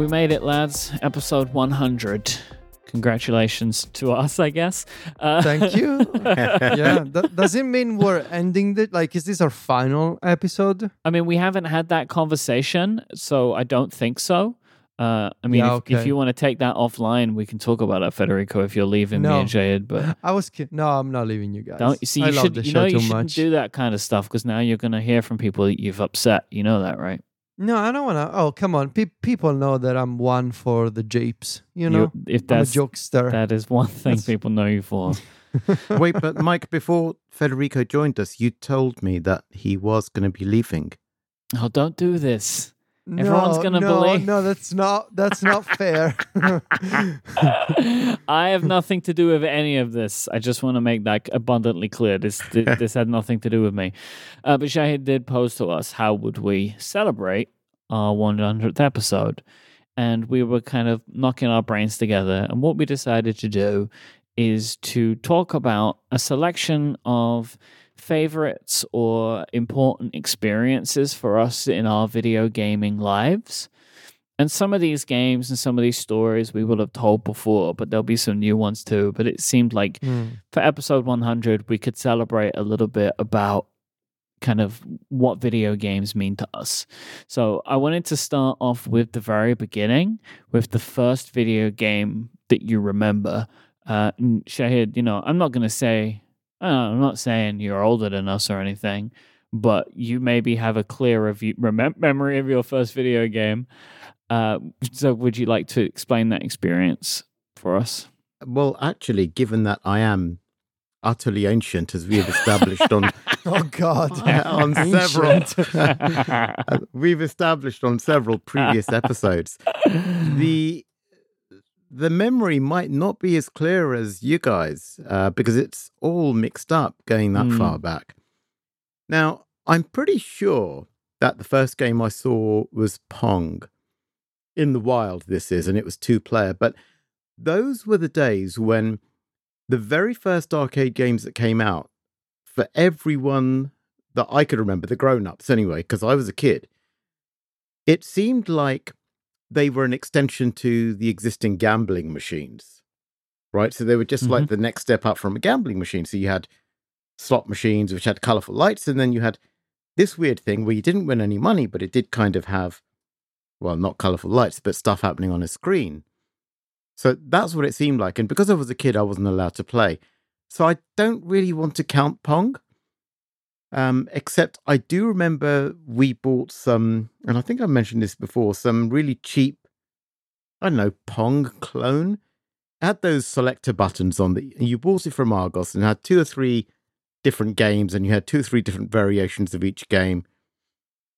we made it, lads. Episode 100. Congratulations to us, I guess. Uh, Thank you. yeah. Th- does it mean we're ending the like? Is this our final episode? I mean, we haven't had that conversation, so I don't think so. Uh, I mean, Yeah, if, if you want to take that offline, we can talk about it, Federico. If you're leaving me No. and Jade, but I was kidding. no, I'm not leaving you guys. don't you see? I You love should, the you show know, you too shouldn't much. do that kind of stuff because now you're gonna hear from people that you've upset. You know that, right? No, I don't wanna. Oh, come on. Pe- people know that I'm one for the japes. You know, if I'm a that's jokester. that is one thing That's- people know you for. Wait, but Myke, before Federico joined us, you told me that he was going to be leaving. oh, don't do this. Everyone's no, gonna no, believe- No, that's not. That's not fair. I have nothing to do with any of this. I just want to make that abundantly clear. This this, this had nothing to do with me. Uh, but Shahid did pose to us how would we celebrate our 100th episode, and we were kind of knocking our brains together. And what we decided to do is to talk about a selection of favorites or important experiences for us in our video gaming lives. And some of these games and some of these stories we will have told before, but there'll be some new ones too. But it seemed like Hmm. for episode 100, we could celebrate a little bit about kind of what video games mean to us. So I wanted to start off with the very beginning, with the first video game that you remember. Uh, Shahid, you know, I'm not going to say, uh, I'm not saying you're older than us or anything, but you maybe have a clearer view, remem- memory of your first video game. Uh, so would you like to explain that experience for us? Well, actually, given that I am utterly ancient, as we have established on Oh God. on several, we've established on several previous episodes, the the memory might not be as clear as you guys uh, because it's all mixed up going that Hmm. far back. Now, I'm pretty sure that the first game I saw was Pong in the wild. This is, and it was two player, but those were the days when the very first arcade games that came out for everyone that I could remember, the grown ups anyway, because I was a kid, it seemed like they were an extension to the existing gambling machines, right? So they were just like mm-hmm. the next step up from a gambling machine. So you had slot machines, which had colorful lights, and then you had this weird thing where you didn't win any money, but it did kind of have, well, not colorful lights, but stuff happening on a screen. So that's what it seemed like. And because I was a kid, I wasn't allowed to play. So I don't really want to count Pong. Um, except I do remember we bought some, and I think I mentioned this before, some really cheap, I don't know, Pong clone. It had those selector buttons on the, you bought it from Argos and had two or three different games, and you had two or three different variations of each game.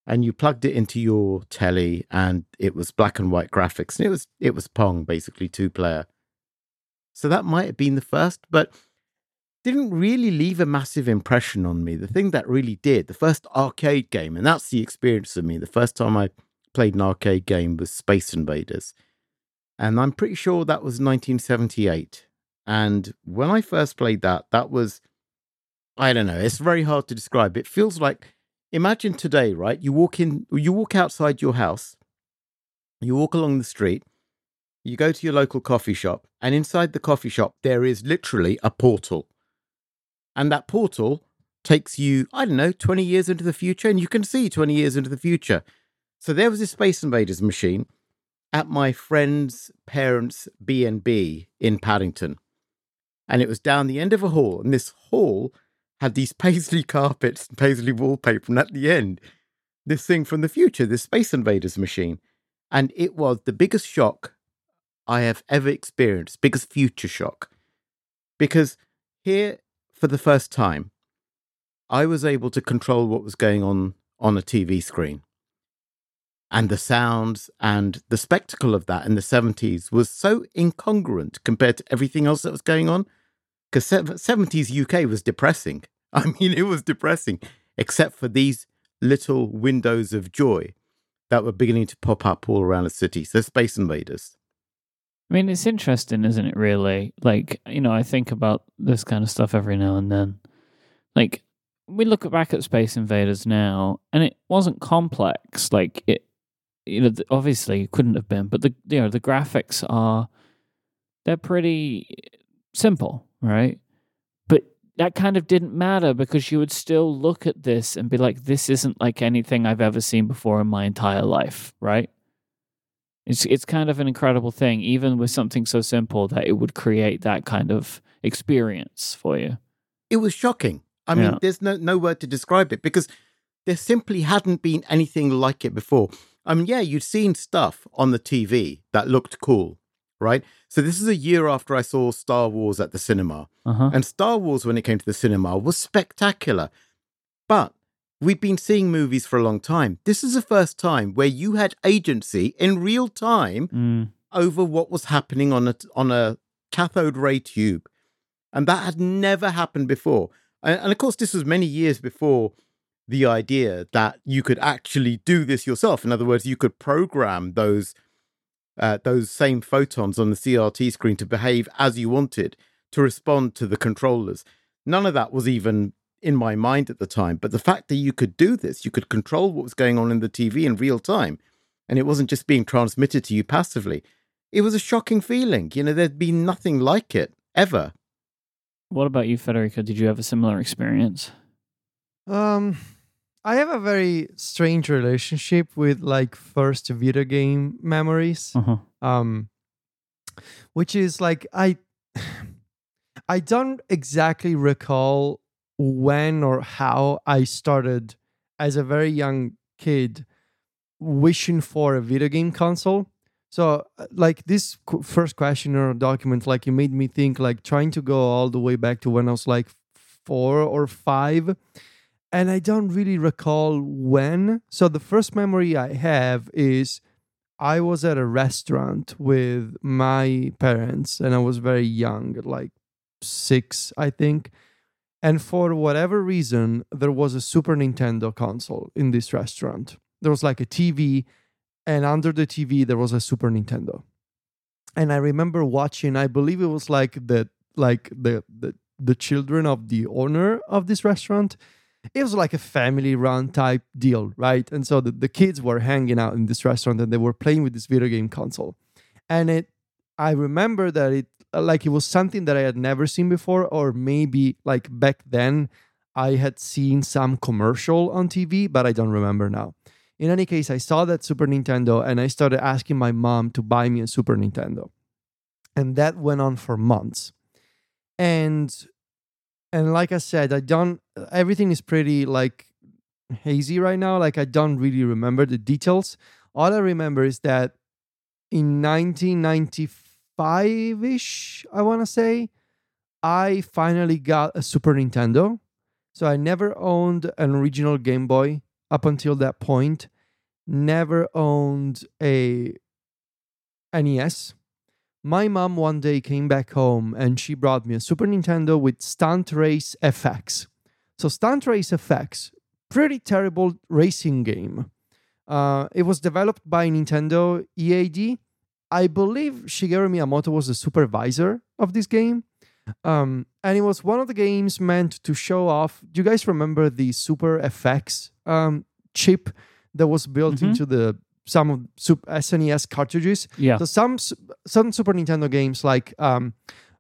And you plugged it into your telly, and it was black and white graphics, and it was it was Pong basically two player. So that might have been the first, but didn't really leave a massive impression on me. The thing that really did, the first arcade game, and that's the experience of me. The first time I played an arcade game was Space Invaders. And I'm pretty sure that was 1978. And when I first played that, that was, I don't know, it's very hard to describe. It feels like, imagine today, right? You walk in, you walk outside your house, you walk along the street, you go to your local coffee shop, and inside the coffee shop, there is literally a portal. And that portal takes you, I don't know, 20 years into the future, and you can see 20 years into the future. So there was a Space Invaders machine at my friend's parents' B&B in Paddington. And it was down the end of a hall, and this hall had these paisley carpets and paisley wallpaper, and at the end, this thing from the future, this Space Invaders machine. And it was the biggest shock I have ever experienced, biggest future shock. Because here, for the first time, I was able to control what was going on on a TV screen. And the sounds and the spectacle of that in the 70s was so incongruent compared to everything else that was going on. Because 70s UK was depressing. I mean, it was depressing, except for these little windows of joy that were beginning to pop up all around the city. So, Space Invaders. I mean, it's interesting, isn't it, really? Like, you know, I think about this kind of stuff every now and then. Like, we look back at Space Invaders now, and it wasn't complex. Like, it you know, obviously it couldn't have been, but the you know the graphics are they're pretty simple, right? But that kind of didn't matter because you would still look at this and be like, this isn't like anything I've ever seen before in my entire life, right? It's it's kind of an incredible thing, even with something so simple that it would create that kind of experience for you. It was shocking. I mean, Yeah. there's no no word to describe it because there simply hadn't been anything like it before. I mean, yeah, you'd seen stuff on the TV that looked cool, right? So this is a year after I saw Star Wars at the cinema. Uh huh. And Star Wars, when it came to the cinema, was spectacular. But we'd been seeing movies for a long time. This is the first time where you had agency in real time Mm. over what was happening on a on a cathode ray tube, and that had never happened before. And, and of course, this was many years before the idea that you could actually do this yourself. In other words, you could program those uh, those same photons on the CRT screen to behave as you wanted to respond to the controllers. None of that was even in my mind at the time. But the fact that you could do this, you could control what was going on in the TV in real time, and it wasn't just being transmitted to you passively. It was a shocking feeling. You know, there'd been nothing like it ever. What about you, Federico? Did you have a similar experience? Um, I have a very strange relationship with like first video game memories. Uh huh. Um, which is like I, I don't exactly recall when or how I started as a very young kid wishing for a video game console. So, uh, like this first question or document, like it made me think, like trying to go all the way back to when I was like four or five, and I don't really recall when. So the first memory I have is I was at a restaurant with my parents, and I was very young, like six, I think. And for whatever reason, there was a Super Nintendo console in this restaurant. There was like a TV, and under the TV there was a Super Nintendo. And I remember watching. I believe it was like the like the the the children of the owner of this restaurant. It was like a family run type deal, right? And so the, the kids were hanging out in this restaurant and they were playing with this video game console. And it I remember that it Uh, like it was something that I had never seen before, or maybe like back then I had seen some commercial on TV, but I don't remember now. In any case, I saw that Super Nintendo and I started asking my mom to buy me a Super Nintendo. And that went on for months. And and like I said, I don't everything is pretty like hazy right now. Like I don't really remember the details. All I remember is that in 1995 ish, I want to say, I finally got a Super Nintendo. So I never owned an original Game Boy up until that point. Never owned a NES. My mom one day came back home and she brought me a Super Nintendo with Stunt Race FX. So Stunt Race FX, pretty terrible racing game. Uh, it was developed by Nintendo EAD. I believe Shigeru Miyamoto was the supervisor of this game. Um, and it was one of the games meant to show off. Do you guys remember the Super FX um, chip that was built Mhm. into the some of SNES cartridges? Yeah. So some some Super Nintendo games like um,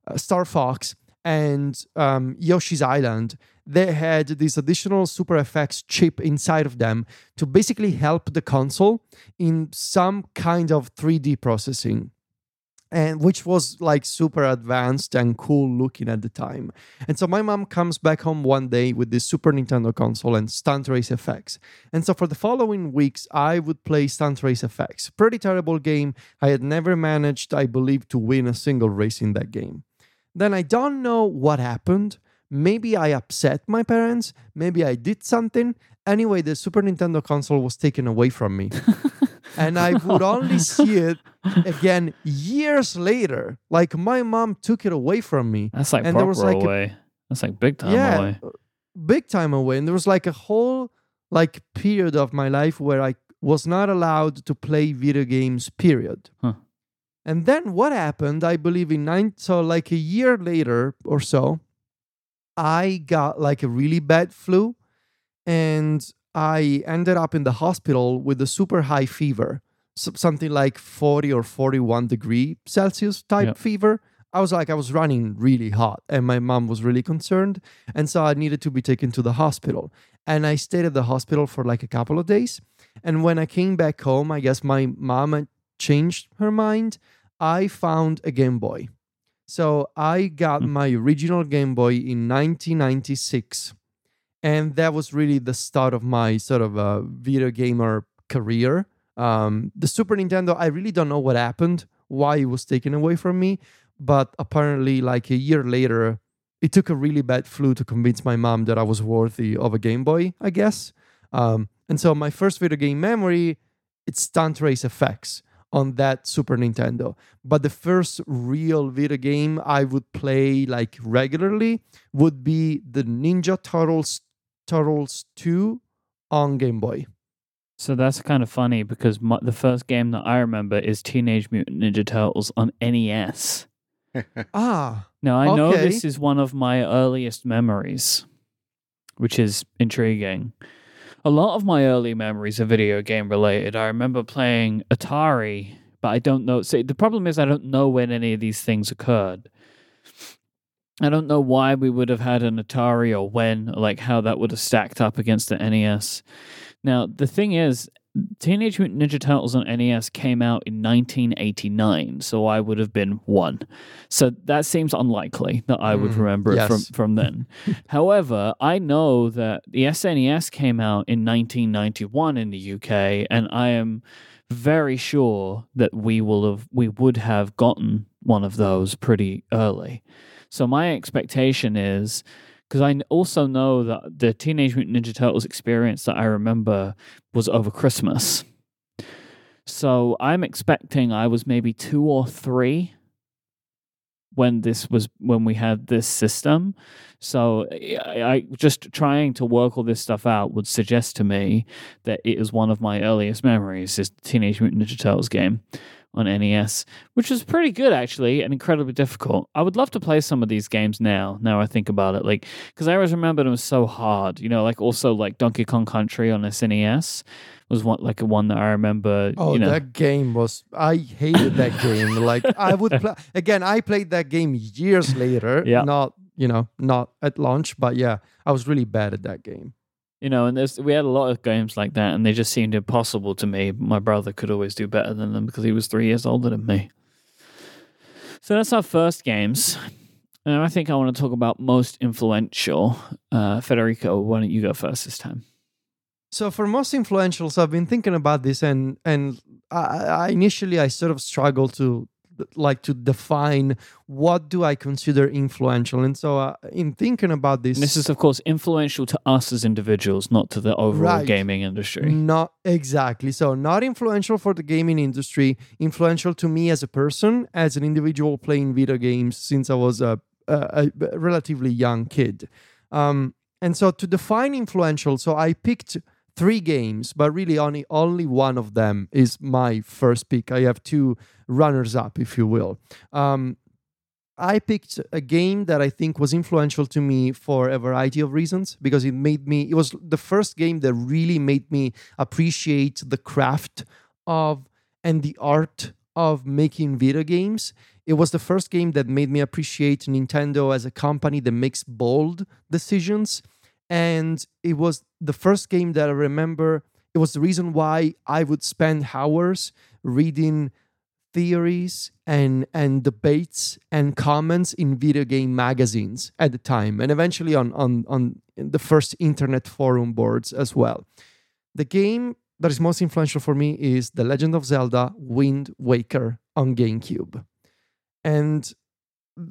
uh, Star Fox and um, Yoshi's Island, they had this additional Super FX chip inside of them to basically help the console in some kind of 3D processing. And which was like super advanced and cool looking at the time. And so my mom comes back home one day with this Super Nintendo console and Stunt Race FX. And so for the following weeks, I would play Stunt Race FX. Pretty terrible game. I had never managed, I believe, to win a single race in that game. Then I don't know what happened. Maybe I upset my parents. Maybe I did something. Anyway, the Super Nintendo console was taken away from me. and I would only see it again years later. Like my mom took it away from me. That's like And there was like a- away. That's like big time yeah, away. big time away. And there was like a whole like period of my life where I was not allowed to play video games. Period. Huh. And then what happened? I believe in nine. So like a year later or so, I got like a really bad flu, and I ended up in the hospital with a super high fever. something like 40 or 41 degree Celsius type Yeah. fever. I was like, I was running really hot, and my mom was really concerned. And so I needed to be taken to the hospital. And I stayed at the hospital for like a couple of days. And when I came back home, I guess my mom changed her mind. I found a Game Boy. So I got Hmm. my original Game Boy in 1996. And that was really the start of my sort of uh, video gamer career. Um, the Super Nintendo, I really don't know what happened, why it was taken away from me. But apparently, like a year later, it took a really bad flu to convince my mom that I was worthy of a Game Boy, I guess. Um, and so my first video game memory, it's Stunt Race FX on that Super Nintendo. But the first real video game I would play like regularly would be the Ninja Turtles Turtles 2 on Game Boy. So that's kind of funny because my, the first game that I remember is Teenage Mutant Ninja Turtles on NES. Ah, Now, I know this is one of my earliest memories, which is intriguing. A lot of my early memories are video game related. I remember playing Atari, but I don't know. See, the problem is I don't know when any of these things occurred. I don't know why we would have had an Atari or when, like how that would have stacked up against the NES. Now, the thing is, Teenage Mutant Ninja Turtles on NES came out in 1989, so I would have been one. So that seems unlikely that I would Mm, remember it from, from then. However, I know that the SNES came out in 1991 in the UK, and I am very sure that we will have we would have gotten one of those pretty early. So my expectation is because I also know that the Teenage Mutant Ninja Turtles experience that I remember was over Christmas. So I'm expecting I was maybe two or three when this was when we had this system. So I, I just trying to work all this stuff out would suggest to me that it is one of my earliest memories is the Teenage Mutant Ninja Turtles game on NES, which was pretty good actually and incredibly difficult. I would love to play some of these games now. Now I think about it, like because I always remember them so hard. You know, like also like Donkey Kong Country on SNES was one like a one that I remember. Oh, you know, that game was. I hated that game. Like I would play again. I played that game years later. Yeah. Not you know not at launch, but yeah, I was really bad at that game. You know, and there's we had a lot of games like that, and they just seemed impossible to me. My brother could always do better than them because he was three years older than me. So that's our first games. And I think I want to talk about most influential. Uh, Federico, why don't you go first this time? So for most influentials, I've been thinking about this, and and I, I initially I sort of struggled to like to define what do I consider influential, and so uh, in thinking about this, And this is, of course, influential to us as individuals, not to the overall Right. gaming industry. Not exactly. So, not influential for the gaming industry, influential to me as a person, as an individual playing video games since I was a, a, a relatively young kid. Um, and so, to define influential, so I picked three games, but really only only one of them is my first pick. I have two runners up, if you will. Um, I picked a game that I think was influential to me for a variety of reasons because it made me, it was the first game that really made me appreciate the craft of and the art of making video games. It was the first game that made me appreciate Nintendo as a company that makes bold decisions. And it was the first game that I remember. It was the reason why I would spend hours reading theories and and debates and comments in video game magazines at the time and eventually on on on the first internet forum boards as well the game that is most influential for me is the legend of zelda wind waker on gamecube and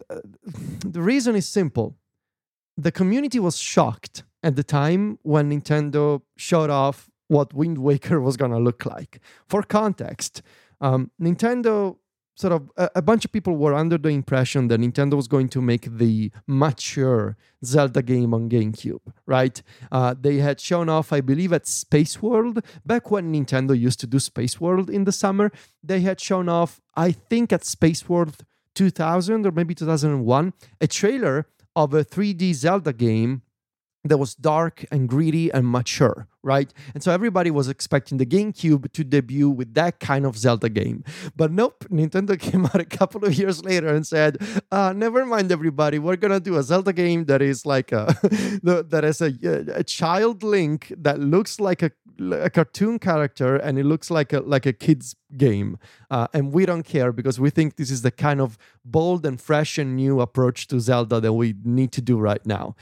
uh, the reason is simple the community was shocked at the time when nintendo showed off what wind waker was going to look like for context um, Nintendo sort of a, a bunch of people were under the impression that Nintendo was going to make the mature Zelda game on GameCube, right? Uh, they had shown off, I believe, at Space World back when Nintendo used to do Space World in the summer. They had shown off, I think, at Space World 2000 or maybe 2001, a trailer of a 3D Zelda game that was dark and gritty and mature, right? And so everybody was expecting the GameCube to debut with that kind of Zelda game. But nope, Nintendo came out a couple of years later and said, uh, never mind, everybody, we're going to do a Zelda game that is like a, that is a, a child Link that looks like a, a cartoon character and it looks like a, like a kid's game. Uh, and we don't care because we think this is the kind of bold and fresh and new approach to Zelda that we need to do right now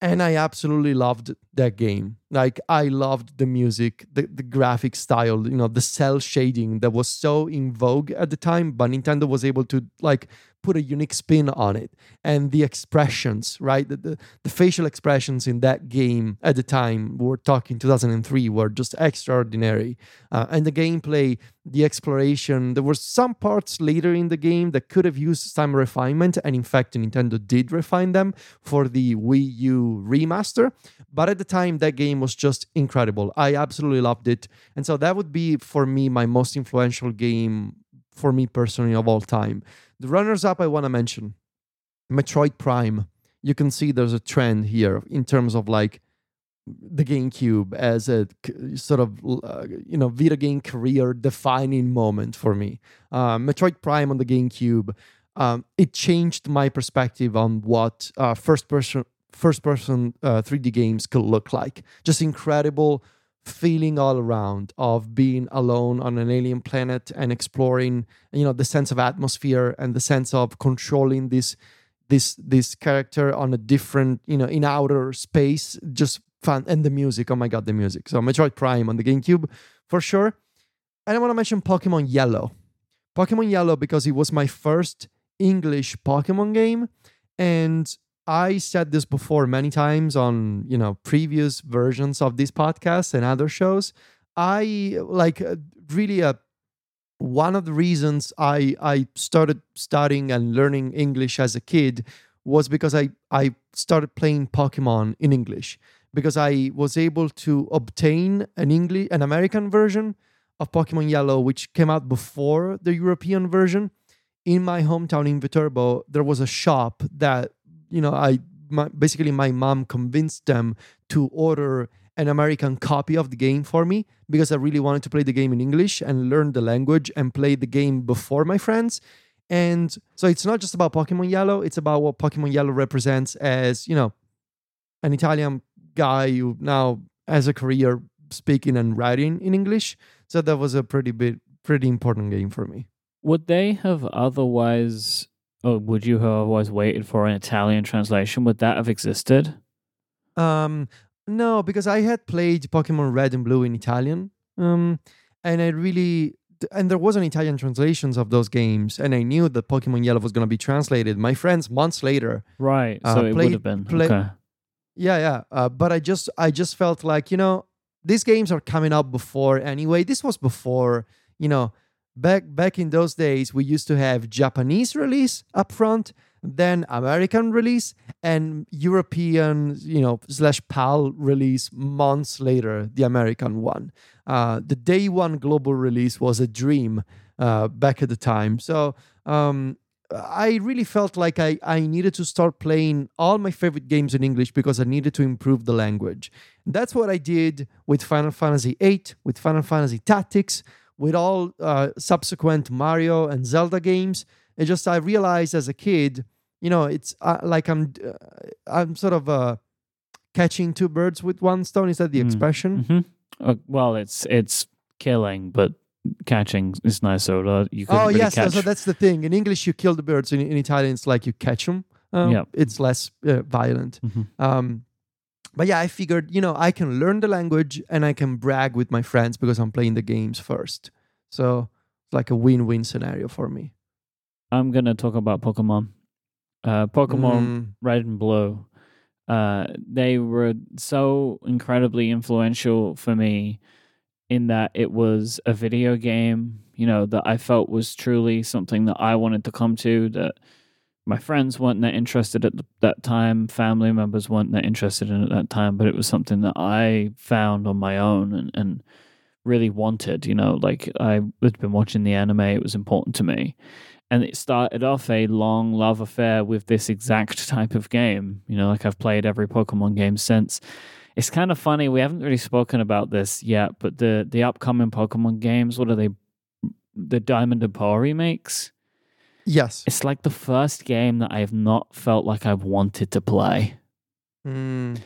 and I absolutely loved that game. Like I loved the music, the, the graphic style, you know, the cel shading that was so in vogue at the time, but Nintendo was able to like put a unique spin on it. And the expressions, right? The, the, the facial expressions in that game at the time, we're talking 2003, were just extraordinary. Uh, and the gameplay, the exploration, there were some parts later in the game that could have used some refinement. And in fact, Nintendo did refine them for the Wii U remaster. But at the time, that game was just incredible. I absolutely loved it. And so that would be, for me, my most influential game for me personally of all time. The runners up I want to mention Metroid Prime. You can see there's a trend here in terms of like the GameCube as a sort of uh, you know video game career defining moment for me. Uh, Metroid Prime on the GameCube, um, it changed my perspective on what uh, first person first person 3D uh, games could look like. Just incredible feeling all around of being alone on an alien planet and exploring you know the sense of atmosphere and the sense of controlling this this this character on a different you know in outer space just fun and the music oh my god the music. So metroid prime on the gamecube for sure. And i want to mention pokemon yellow. Pokemon yellow because it was my first english pokemon game and I said this before many times on, you know, previous versions of this podcast and other shows. I like uh, really a uh, one of the reasons I I started studying and learning English as a kid was because I I started playing Pokemon in English because I was able to obtain an English an American version of Pokemon Yellow which came out before the European version. In my hometown in Viterbo, there was a shop that you know, I my, basically my mom convinced them to order an American copy of the game for me because I really wanted to play the game in English and learn the language and play the game before my friends. And so it's not just about Pokemon Yellow, it's about what Pokemon Yellow represents as, you know, an Italian guy who now has a career speaking and writing in English. So that was a pretty bit pretty important game for me. Would they have otherwise or would you have always waited for an Italian translation? Would that have existed? Um, no, because I had played Pokemon Red and Blue in Italian. Um, and I really and there wasn't Italian translations of those games, and I knew that Pokemon Yellow was going to be translated. My friends months later, right? Uh, so it played, would have been play, okay. Yeah, yeah. Uh, but I just, I just felt like you know, these games are coming out before anyway. This was before you know back back in those days we used to have japanese release up front then american release and european you know slash pal release months later the american one uh, the day one global release was a dream uh, back at the time so um, I really felt like I, I needed to start playing all my favorite games in English because I needed to improve the language. That's what I did with Final Fantasy VIII, with Final Fantasy Tactics, with all uh, subsequent Mario and Zelda games. It just I realized as a kid, you know, it's uh, like I'm uh, I'm sort of uh, catching two birds with one stone. Is that the mm. expression? Mm-hmm. Uh, well, it's it's killing, but catching is nicer. Uh, you oh really yes, catch. so that's the thing. In English, you kill the birds. In, in Italian, it's like you catch them. Um, yeah, it's less uh, violent. Mm-hmm. Um, but yeah, I figured, you know, I can learn the language and I can brag with my friends because I'm playing the games first. So it's like a win-win scenario for me. I'm gonna talk about Pokemon. Uh, Pokemon mm. Red and Blue. Uh, they were so incredibly influential for me in that it was a video game, you know, that I felt was truly something that I wanted to come to that my friends weren't that interested at that time, family members weren't that interested in at that time, but it was something that I found on my own and, and really wanted. You know, like I had been watching the anime, it was important to me. and it started off a long love affair with this exact type of game. You know, like I've played every Pokemon game since. It's kind of funny. We haven't really spoken about this yet, but the the upcoming Pokemon games, what are they? The Diamond and Pearl remakes. Yes. It's like the first game that I have not felt like I've wanted to play. Mm,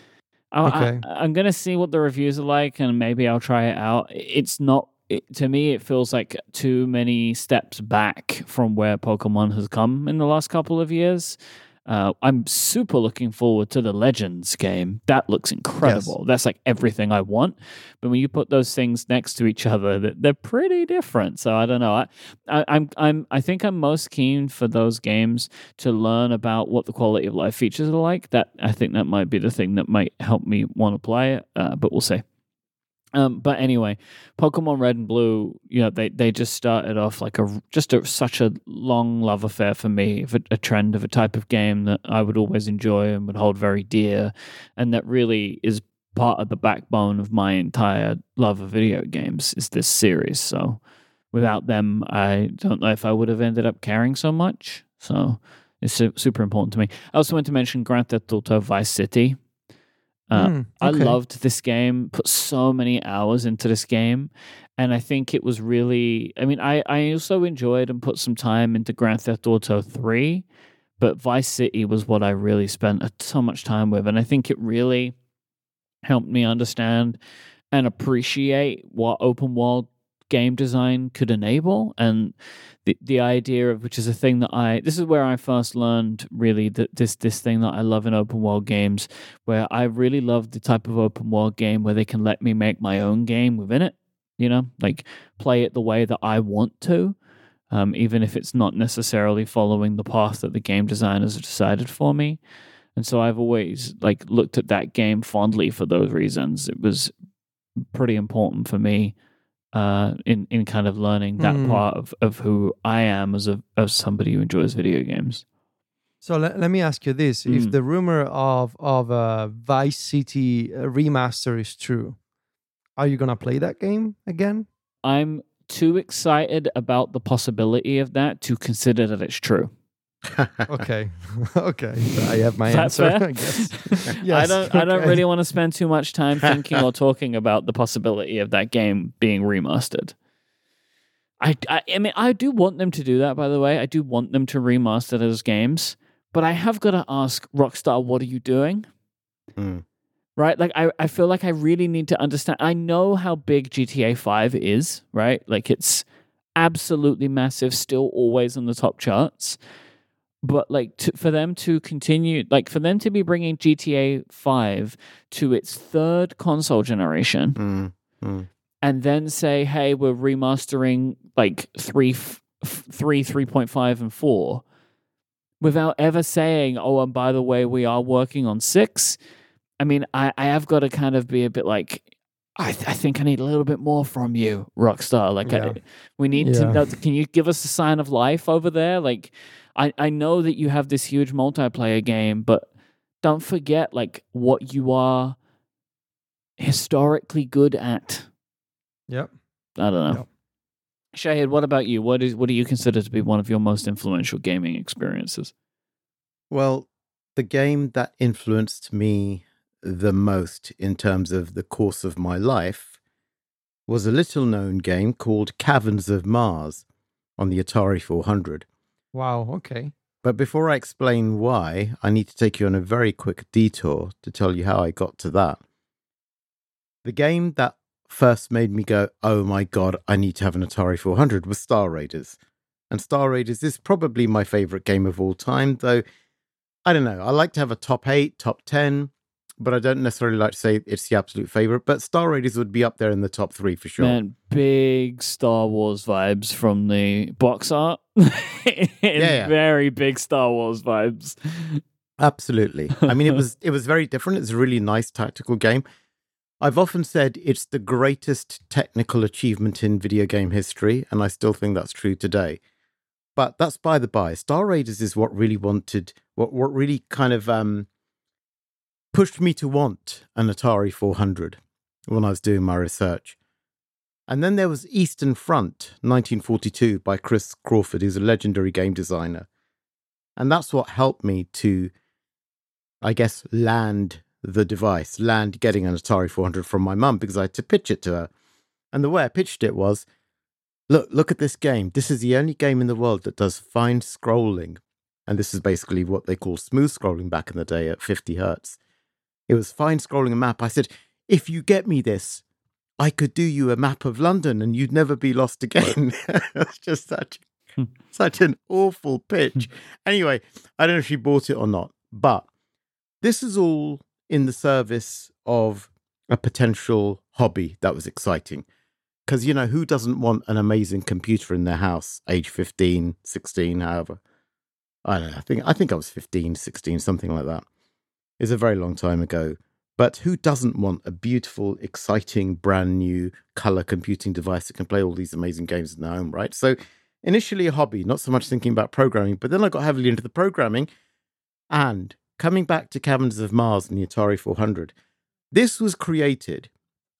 I, Okay. I, am gonna see what the reviews are like, and maybe I'll try it out. It's not it, to me. It feels like too many steps back from where Pokemon has come in the last couple of years. Uh, I'm super looking forward to the Legends game. That looks incredible. That's like everything I want. But when you put those things next to each other, they're, they're pretty different. So I don't know. I, I, I'm I'm I think I'm most keen for those games to learn about what the quality of life features are like. That I think that might be the thing that might help me want to play it. Uh, but we'll see. Um, but anyway, Pokemon Red and Blue, you know, they, they just started off like a just a, such a long love affair for me, a, a trend of a type of game that I would always enjoy and would hold very dear, and that really is part of the backbone of my entire love of video games is this series. So without them, I don't know if I would have ended up caring so much. So it's su- super important to me. I also want to mention Grand Theft Auto Vice City. Uh, mm, I loved this game, put so many hours into this game. And I think it was really, I mean, I, I also enjoyed and put some time into Grand Theft Auto 3, but Vice City was what I really spent a- so much time with. And I think it really helped me understand and appreciate what open world game design could enable and the the idea of which is a thing that I this is where I first learned really that this this thing that I love in open world games where I really love the type of open world game where they can let me make my own game within it you know like play it the way that I want to um, even if it's not necessarily following the path that the game designers have decided for me. And so I've always like looked at that game fondly for those reasons. It was pretty important for me uh, in in kind of learning that Mm. part of, of who I am as a as somebody who enjoys video games. So let, let me ask you this: If Mm. the rumor of of a Vice City uh, remaster is true, are you gonna play that game again? I'm too excited about the possibility of that to consider that it's true. Okay, okay, I have my answer. fair? I guess. I don't I don't really want to spend too much time thinking or talking about the possibility of that game being remastered. I, I I mean I do want them to do that by the way. I do want them to remaster those games, but I have got to ask Rockstar what are you doing? Mm. right? Like I, I feel like I really need to understand. I know how big GTA 5 is, right? Like it's absolutely massive, still always on the top charts. But like to, for them to continue, like for them to be bringing GTA 5 to its third console generation Mm. Mm. and then say, hey, we're remastering like three, f- f- three, 3.5, and four without ever saying, oh, and by the way, we are working on six. I mean, I, I have got to kind of be a bit like, I, th- I think I need a little bit more from you, Rockstar. Like, Yeah. I, we need to know. Can you give us a sign of life over there? Like, I, I know that you have this huge multiplayer game, but don't forget like what you are historically good at. Yep. I don't know. Yep. Shahid, what about you? What is what do you consider to be one of your most influential gaming experiences? Well, the game that influenced me the most in terms of the course of my life was a little known game called Caverns of Mars on the Atari 400. Wow. Okay. But before I explain why, I need to take you on a very quick detour to tell you how I got to that. The game that first made me go, oh my god, I need to have an Atari 400 was Star Raiders. And Star Raiders is probably my favorite game of all time, though I don't know. I like to have a top eight, top 10, but I don't necessarily like to say it's the absolute favorite. But Star Raiders would be up there in the top three for sure. Man, big Star Wars vibes from the box art. yeah. Very big Star Wars vibes. Absolutely. I mean, it was it was very different. It's a really nice tactical game. I've often said it's the greatest technical achievement in video game history, and I still think that's true today. But that's by the by. Star Raiders is what really wanted, what what really kind of um, pushed me to want an Atari 400 when I was doing my research. And then there was Eastern Front, 1942, by Chris Crawford, who's a legendary game designer. And that's what helped me to, I guess, land the device, land getting an Atari 400 from my mum because I had to pitch it to her. And the way I pitched it was look, look at this game. This is the only game in the world that does fine scrolling. And this is basically what they call smooth scrolling back in the day at 50 hertz. It was fine scrolling a map. I said, if you get me this, I could do you a map of London and you'd never be lost again. it's just such hmm. such an awful pitch. Hmm. anyway, I don't know if she bought it or not, but this is all in the service of a potential hobby that was exciting. Because, you know, who doesn't want an amazing computer in their house, age 15, 16, however? I don't know. I think, I think I was 15, 16, something like that. It's a very long time ago. But who doesn't want a beautiful, exciting, brand new color computing device that can play all these amazing games in their home, right? So, initially a hobby, not so much thinking about programming, but then I got heavily into the programming. And coming back to Caverns of Mars and the Atari 400, this was created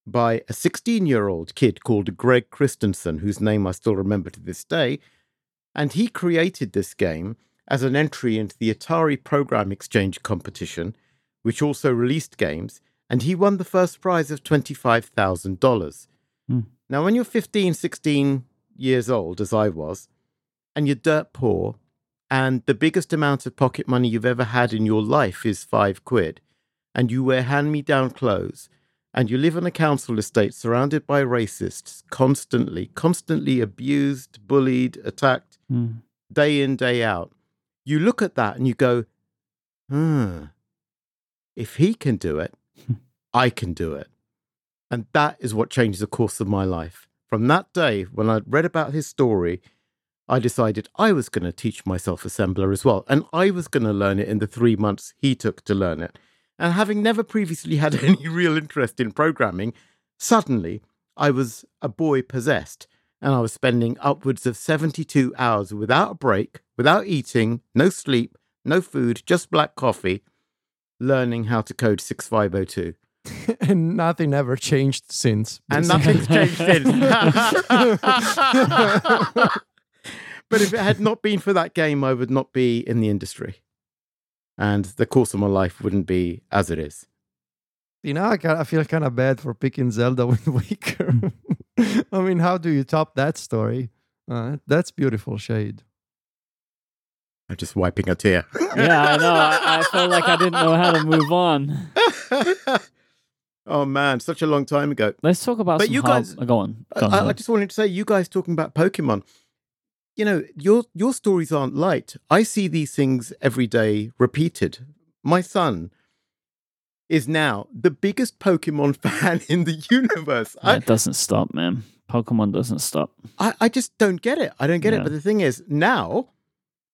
by a 16 year old kid called Greg Christensen, whose name I still remember to this day. And he created this game as an entry into the Atari Program Exchange competition which also released games, and he won the first prize of $25,000. Mm. Now, when you're 15, 16 years old, as I was, and you're dirt poor, and the biggest amount of pocket money you've ever had in your life is five quid, and you wear hand me down clothes, and you live on a council estate surrounded by racists, constantly, constantly abused, bullied, attacked, mm. day in, day out, you look at that and you go, hmm, if he can do it, hmm. I can do it. And that is what changed the course of my life. From that day, when I read about his story, I decided I was going to teach myself assembler as well. And I was going to learn it in the three months he took to learn it. And having never previously had any real interest in programming, suddenly I was a boy possessed. And I was spending upwards of 72 hours without a break, without eating, no sleep, no food, just black coffee, learning how to code 6502. and nothing ever changed since. And nothing's changed since. but if it had not been for that game, I would not be in the industry. And the course of my life wouldn't be as it is. You know, I, I feel kind of bad for picking Zelda Wind Waker. I mean, how do you top that story? Uh, that's beautiful Shahid. I'm just wiping a tear. yeah, I know. I, I felt like I didn't know how to move on. oh man, such a long time ago. Let's talk about. But you guys, go on. Go on I, I, just wanted to say, you guys talking about Pokemon. You know, your your stories aren't light. I see these things every day repeated. My son is now the biggest Pokemon fan in the universe. I, it doesn't stop, man. Pokemon doesn't stop. I, I just don't get it. I don't get yeah. it. But the thing is, now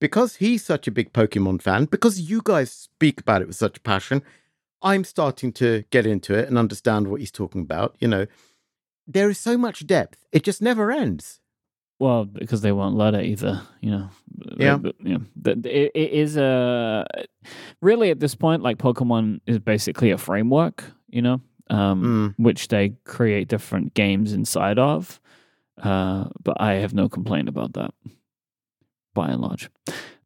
because he's such a big Pokemon fan, because you guys speak about it with such passion, I'm starting to get into it and understand what he's talking about. You know, there is so much depth; it just never ends. Well, because they won't let it either. You know. Yeah. But, you know, it, it is a really at this point, like Pokemon is basically a framework. You know, um, mm. which they create different games inside of. Uh, but I have no complaint about that by and large.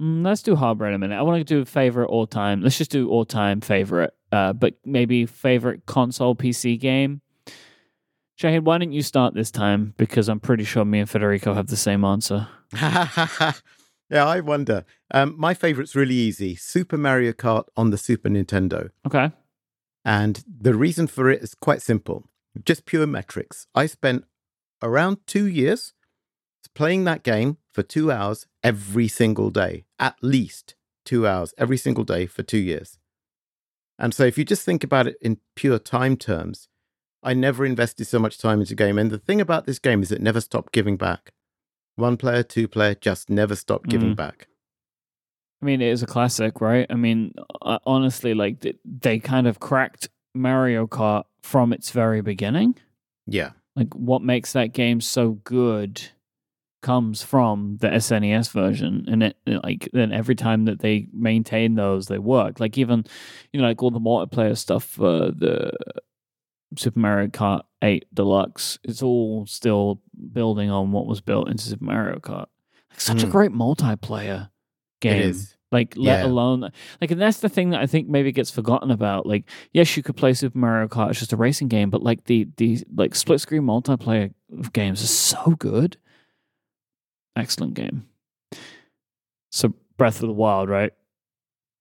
Mm, let's do harbor in a minute. I want to do favorite all time. Let's just do all time favorite, uh, but maybe favorite console PC game. Shahid, why don't you start this time? Because I'm pretty sure me and Federico have the same answer. yeah, I wonder. Um, my favorite's really easy Super Mario Kart on the Super Nintendo. Okay. And the reason for it is quite simple just pure metrics. I spent around two years playing that game for two hours every single day, at least two hours every single day for two years. And so if you just think about it in pure time terms, I never invested so much time into a game. And the thing about this game is it never stopped giving back. One player, two player, just never stopped giving mm. back. I mean, it is a classic, right? I mean, honestly, like they kind of cracked Mario Kart from its very beginning. Yeah. Like what makes that game so good comes from the SNES version, and it like then every time that they maintain those, they work. Like even you know like all the multiplayer stuff for the Super Mario Kart 8 Deluxe. It's all still building on what was built into Super Mario Kart. Like such a Mm. great multiplayer game. It is. Like, let Yeah. alone like, and that's the thing that I think maybe gets forgotten about. Like, yes, you could play Super Mario Kart; it's just a racing game, but like the the like split screen multiplayer games are so good. Excellent game. So, Breath of the Wild, right?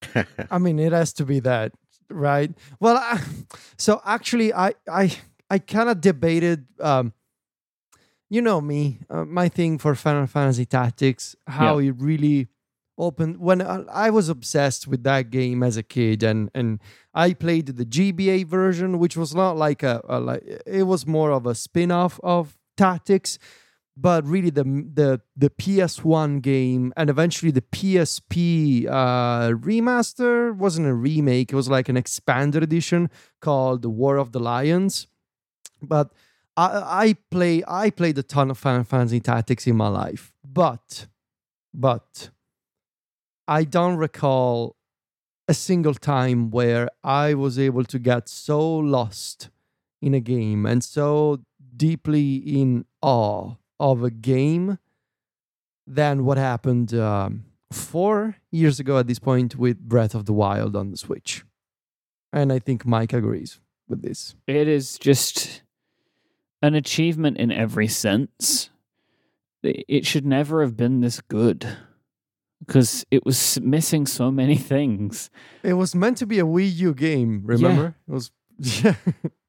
I mean, it has to be that, right? Well, I, so actually, I I I kind of debated. Um, you know me, uh, my thing for Final Fantasy Tactics, how it really opened when I, I was obsessed with that game as a kid, and and I played the GBA version, which was not like a, a like it was more of a spin off of Tactics but really the the the PS1 game and eventually the PSP uh, remaster wasn't a remake; it was like an expanded edition called the War of the Lions. But I, I play I played a ton of Final Fantasy Tactics in my life, but but I don't recall a single time where I was able to get so lost in a game and so deeply in awe of a game than what happened um, four years ago at this point with Breath of the Wild on the Switch. And I think Myke agrees with this. It is just an achievement in every sense. It it should never have been this good because it was missing so many things. It was meant to be a Wii U game, remember? It was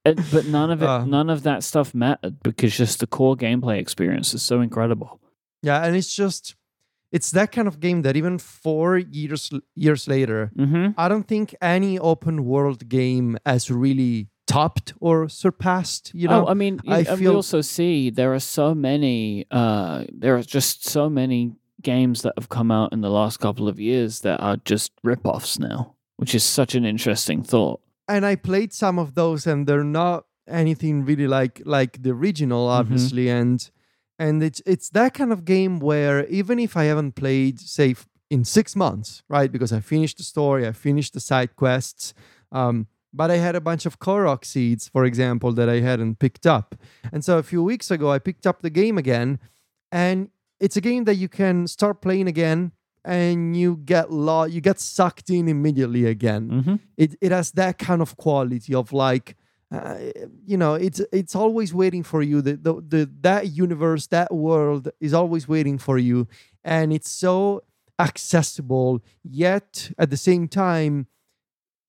And- but none of it, Uh. none of that stuff mattered because just the core gameplay experience is so incredible. yeah, and it's just it's that kind of game that even 4 years years later, Mm-hmm. I don't think any open world game has really topped or surpassed, you know. oh, I mean, I and we feel- also see there are so many. Uh, there are just so many games that have come out in the last couple of years that are just rip-offs now, which is such an interesting thought. And I played some of those, and they're not anything really like like the original, Mm-hmm. obviously, and and it's it's that kind of game where even if I haven't played, say, in six months, right? Because I finished the story, I finished the side quests, um, but I had a bunch of Korok seeds, for example, that I hadn't picked up, and so a few weeks ago I picked up the game again, and it's a game that you can start playing again. And you get lo- you get sucked in immediately again. Mm-hmm. it it has that kind of quality of like uh, you know it's it's always waiting for you. The, the the that universe that world is always waiting for you. And it's so accessible yet at the same time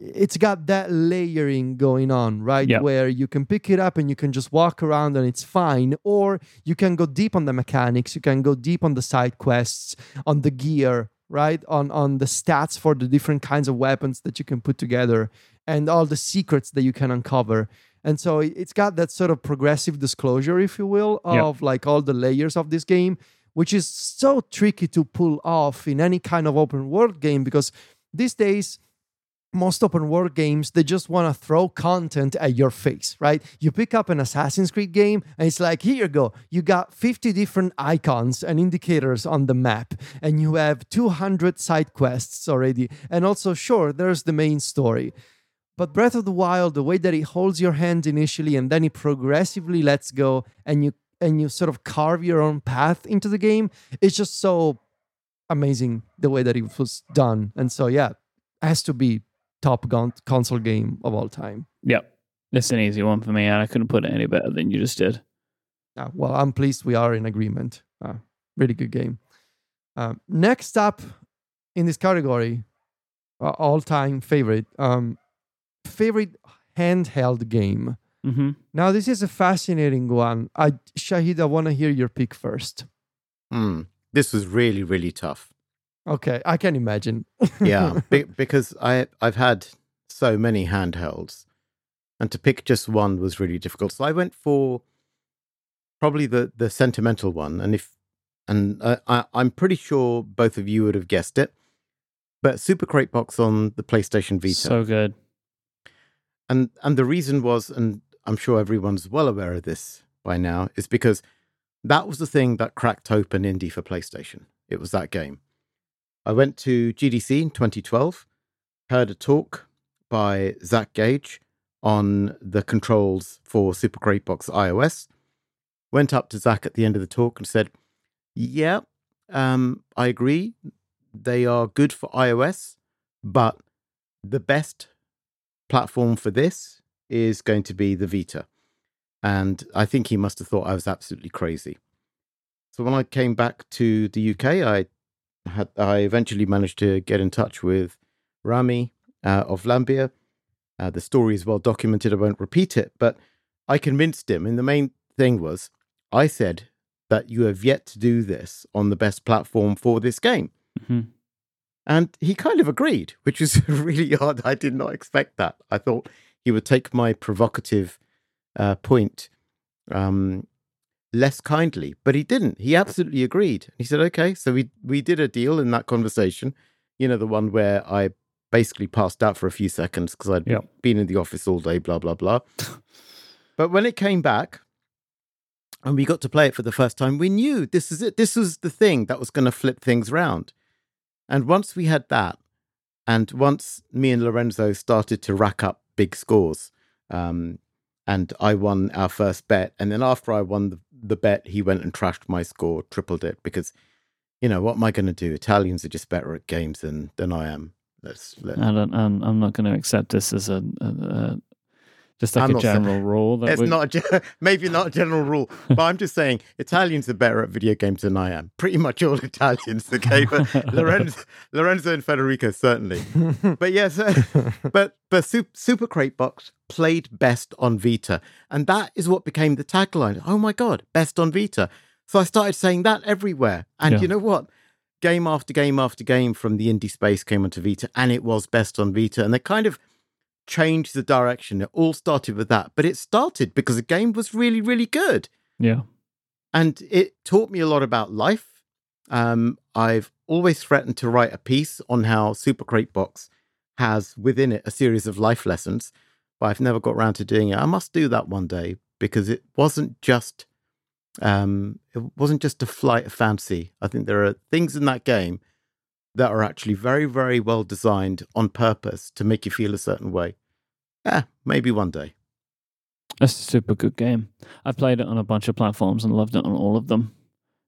it's got that layering going on right Yeah. where you can pick it up and you can just walk around and it's fine or you can go deep on the mechanics you can go deep on the side quests on the gear right on on the stats for the different kinds of weapons that you can put together and all the secrets that you can uncover and so it- it's got that sort of progressive disclosure if you will of like all the layers of this game which is so tricky to pull off in any kind of open world game because these days most open world games they just want to throw content at your face right? You pick up an assassin's creed game and it's like here you go. You got 50 different icons and indicators on the map and you have 200 side quests already. And also sure there's the main story. But breath of the wild the way that it holds your hand initially and then it progressively lets go and you and you sort of carve your own path into the game it's just so amazing the way that it was done. And so yeah has to be top gon- console game of all time. Yep. That's an easy one for me, and I couldn't put it any better than you just did. Uh, well, I'm pleased we are in agreement. Uh, really good game. Um, next up in this category, uh, all time favorite, um, favorite handheld game. Mm-hmm. Now, this is a fascinating one. I, Shahid, I want to hear your pick first. Hmm. This was really, really tough. Okay, I can imagine. Yeah, be- because I I've had so many handhelds, and to pick just one was really difficult. So I went for probably the the sentimental one, and if and uh, I I'm pretty sure both of you would have guessed it, but Super Crate Box on the PlayStation Vita. So good. and and the reason was and i'm sure everyone's well aware of this by now is because that was the thing that cracked open indie for playstation it was that game i went to gdc in 2012 heard a talk by zach gage on the controls for Super Crate Box iOS. Went up to Zach at the end of the talk and said, "Yeah, um, I agree. They are good for iOS, but the best platform for this is going to be the Vita." And I think he must have thought I was absolutely crazy. So when I came back to the UK, I had I eventually managed to get in touch with Rami uh, of Vlambeer. Uh, the story is well documented. I won't repeat it, but I convinced him. And the main thing was, I said that you have yet to do this on the best platform for this game. hmm And he kind of agreed, which was really odd. I did not expect that. I thought he would take my provocative uh, point um, less kindly, but he didn't. He absolutely agreed. He said, "Okay." So we we did a deal in that conversation. You know, the one where I basically passed out for a few seconds because I'd Yep. been in the office all day, blah blah blah. but when it came back, and we got to play it for the first time, we knew this is it. This was the thing that was going to flip things round. And once we had that, and once me and Lorenzo started to rack up big scores, um, and I won our first bet, and then after I won the, the bet, he went and trashed my score, tripled it because, you know, what am I going to do? Italians are just better at games than than I am. Let's let, I don't. I'm, I'm not going to accept this as a, a, a just like I'm a not saying- general rule. That It's we- not a, maybe not a general rule, but I'm just saying Italians are better at video games than I am. Pretty much all Italians, okay? But Lorenzo, Lorenzo and Federico certainly. But yes, uh, but but Super, Super Crate Box played best on Vita, and that is what became the tagline. Oh my god, best on Vita! So I started saying that everywhere, and Yeah. you know what? Game after game after game from the indie space came onto Vita, and it was best on Vita, and they kind of changed the direction. It all started with that, but it started because the game was really, really good yeah. and it taught me a lot about life. Um, I've always threatened to write a piece on how Super Crate Box has within it a series of life lessons, but I've never got around to doing it. I must do that one day because it wasn't just um, it wasn't just a flight of fancy. I think there are things in that game that are actually very, very well designed on purpose to make you feel a certain way. Yeah, maybe one day. It's a super good game. I've played it on a bunch of platforms and loved it on all of them.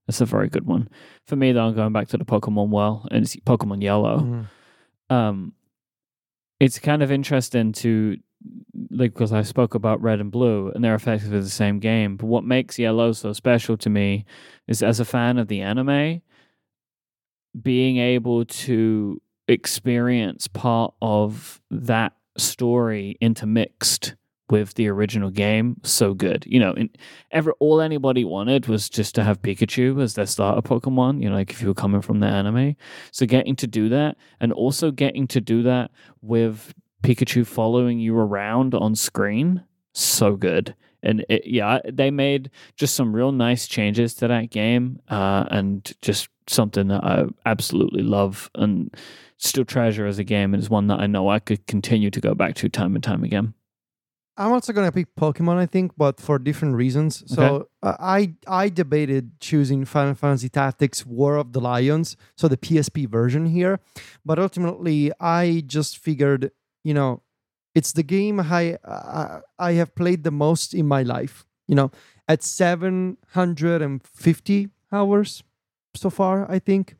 It's a very good one. For me, though, I'm going back to the Pokemon well, and it's Pokemon Yellow. Mhm. um it's kind of interesting to like because I spoke about red and blue and they're effectively the same game. But what makes yellow so special to me is as a fan of the anime, being able to experience part of that story intermixed with the original game so good you know in ever all anybody wanted was just to have pikachu as their starter pokemon you know like if you were coming from the anime so getting to do that and also getting to do that with Pikachu following you around on screen, so good. And it, yeah, they made just some real nice changes to that game, uh, and just something that I absolutely love and still treasure as a game, and is one that I know I could continue to go back to time and time again. I'm also gonna pick Pokemon, I think, but for different reasons. So uh, I I debated choosing Final Fantasy Tactics War of the Lions, so the PSP version here, but ultimately I just figured, you know, it's the game I I, I have played the most in my life. You know, at 750 hours so far, I think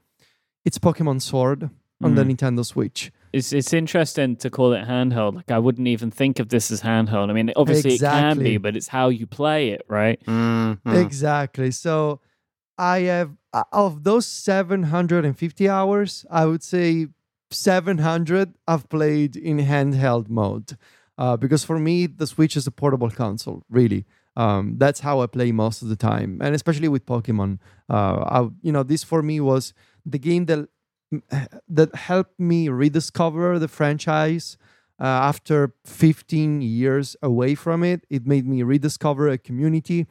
it's Pokemon Sword on the Mm. Nintendo Switch. It's it's interesting to call it handheld. Like I wouldn't even think of this as handheld. I mean, obviously it can be, but it's how you play it, right? Mhm. Exactly. So I have uh, of those 750 hours, I would say 700 I've played in handheld mode. Uh, because for me, the Switch is a portable console, really. Um, that's how I play most of the time, and especially with Pokemon. Uh, I, you know, this for me was the game that that helped me rediscover the franchise uh, after 15 years away from it. It made me rediscover a community.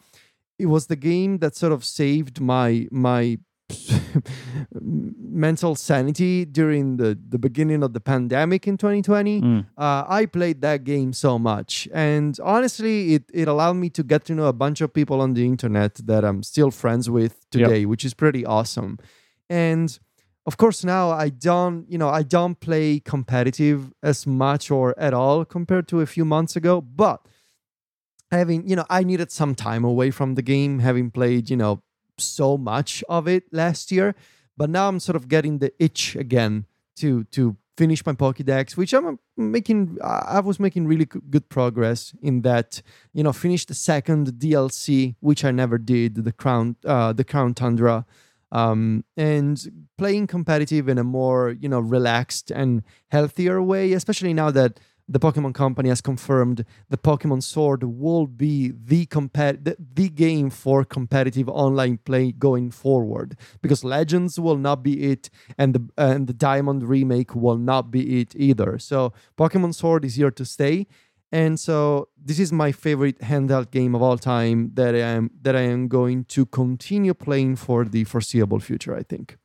It was the game that sort of saved my my mental sanity during the, the beginning of the pandemic in 2020 Mm. uh, I played that game so much, and honestly, it it allowed me to get to know a bunch of people on the internet that I'm still friends with Yep. today, which is pretty awesome. And of course now i don't you know i don't play competitive as much or at all compared to a few months ago but having you know i needed some time away from the game having played you know so much of it last year but now i'm sort of getting the itch again to to finish my pokédex which i'm making i was making really good progress in that you know finish the second dlc which i never did the crown uh the crown tundra um, and playing competitive in a more you know relaxed and healthier way especially now that the Pokemon Company has confirmed the Pokemon Sword will be the, the, the game for competitive online play going forward because Legends will not be it and the and the Diamond remake will not be it either. So Pokemon Sword is here to stay. And so this is my favorite handheld game of all time that I am that I am going to continue playing for the foreseeable future, I think.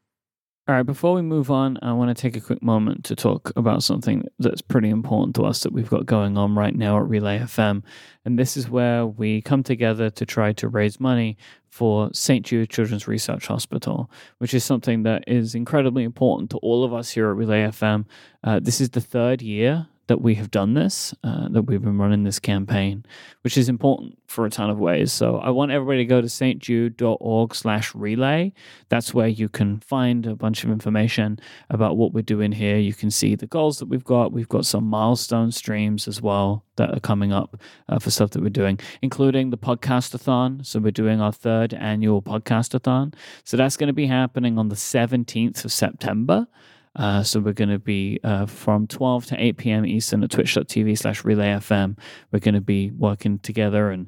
All right, before we move on, I want to take a quick moment to talk about something that's pretty important to us that we've got going on right now at Relay FM. And this is where we come together to try to raise money for St. Jude Children's Research Hospital, which is something that is incredibly important to all of us here at Relay FM. Uh, this is the third year that we have done this, uh, that we've been running this campaign, which is important for a ton of ways. So I want everybody to go to stjude.org slash relay. That's where you can find a bunch of information about what we're doing here. You can see the goals that we've got. We've got some milestone streams as well that are coming up uh, for stuff that we're doing, including the podcastathon. So we're doing our third annual podcastathon. So that's going to be happening on the 17th of September. Uh, so we're going to be uh, from 12 to 8 p.m. Eastern at twitch.tv slash relay FM. We're going to be working together and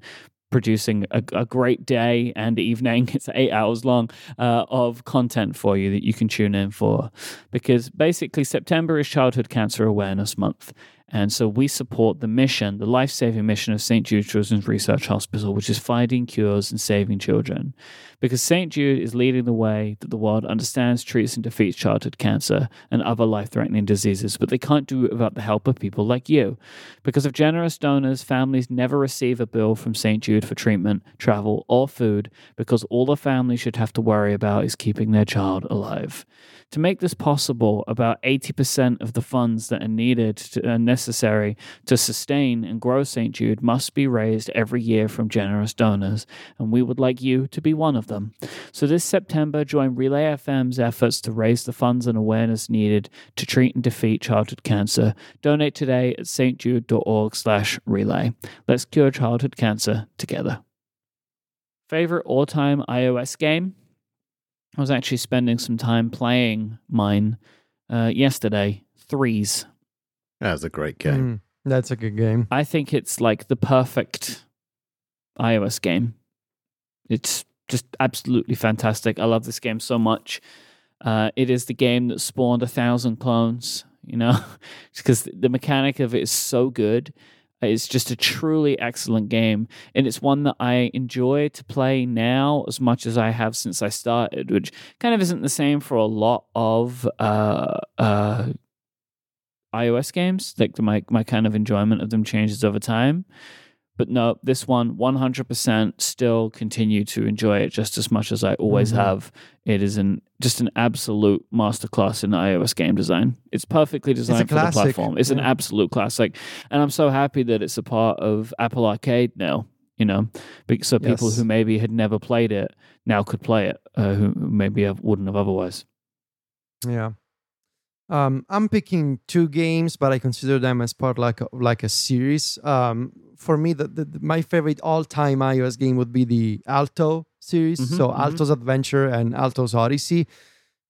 producing a, a, great day and evening. It's eight hours long uh, of content for you that you can tune in for. Because basically, September is Childhood Cancer Awareness Month. And so we support the mission, the life saving mission of St. Jude Children's Research Hospital, which is finding cures and saving children. Because St. Jude is leading the way that the world understands, treats, and defeats childhood cancer and other life threatening diseases, but they can't do it without the help of people like you. Because of generous donors, families never receive a bill from St. Jude for treatment, travel, or food, because all a family should have to worry about is keeping their child alive. To make this possible, about 80% of the funds that are needed to, are necessary to sustain and grow St. Jude must be raised every year from generous donors, and we would like you to be one of them. So this September, join Relay FM's efforts to raise the funds and awareness needed to treat and defeat childhood cancer. Donate today at stjude.org/relay. Let's cure childhood cancer together. Favorite all-time iOS game? I was actually spending some time playing mine uh, yesterday. Threes. That's a great game. Mm, that's a good game. I think it's like the perfect iOS game. It's just absolutely fantastic. I love this game so much. Uh, it is the game that spawned a thousand clones. You know, because the mechanic of it is so good. It's just a truly excellent game, and it's one that I enjoy to play now as much as I have since I started, which kind of isn't the same for a lot of uh, uh, iOS games. Like my my kind of enjoyment of them changes over time. But no, this one 100% still continue to enjoy it just as much as I always mm-hmm. have. It is an just an absolute masterclass in iOS game design. It's perfectly designed it's for the platform. It's yeah. an absolute classic. And I'm so happy that it's a part of Apple Arcade now, you know, so people yes. who maybe had never played it now could play it, uh, who maybe wouldn't have otherwise. Yeah. Um, I'm picking two games, but I consider them as part like a, like a series. Um, for me, the, the, my favorite all-time iOS game would be the Alto series. Mm-hmm, so mm-hmm. Alto's Adventure and Alto's Odyssey,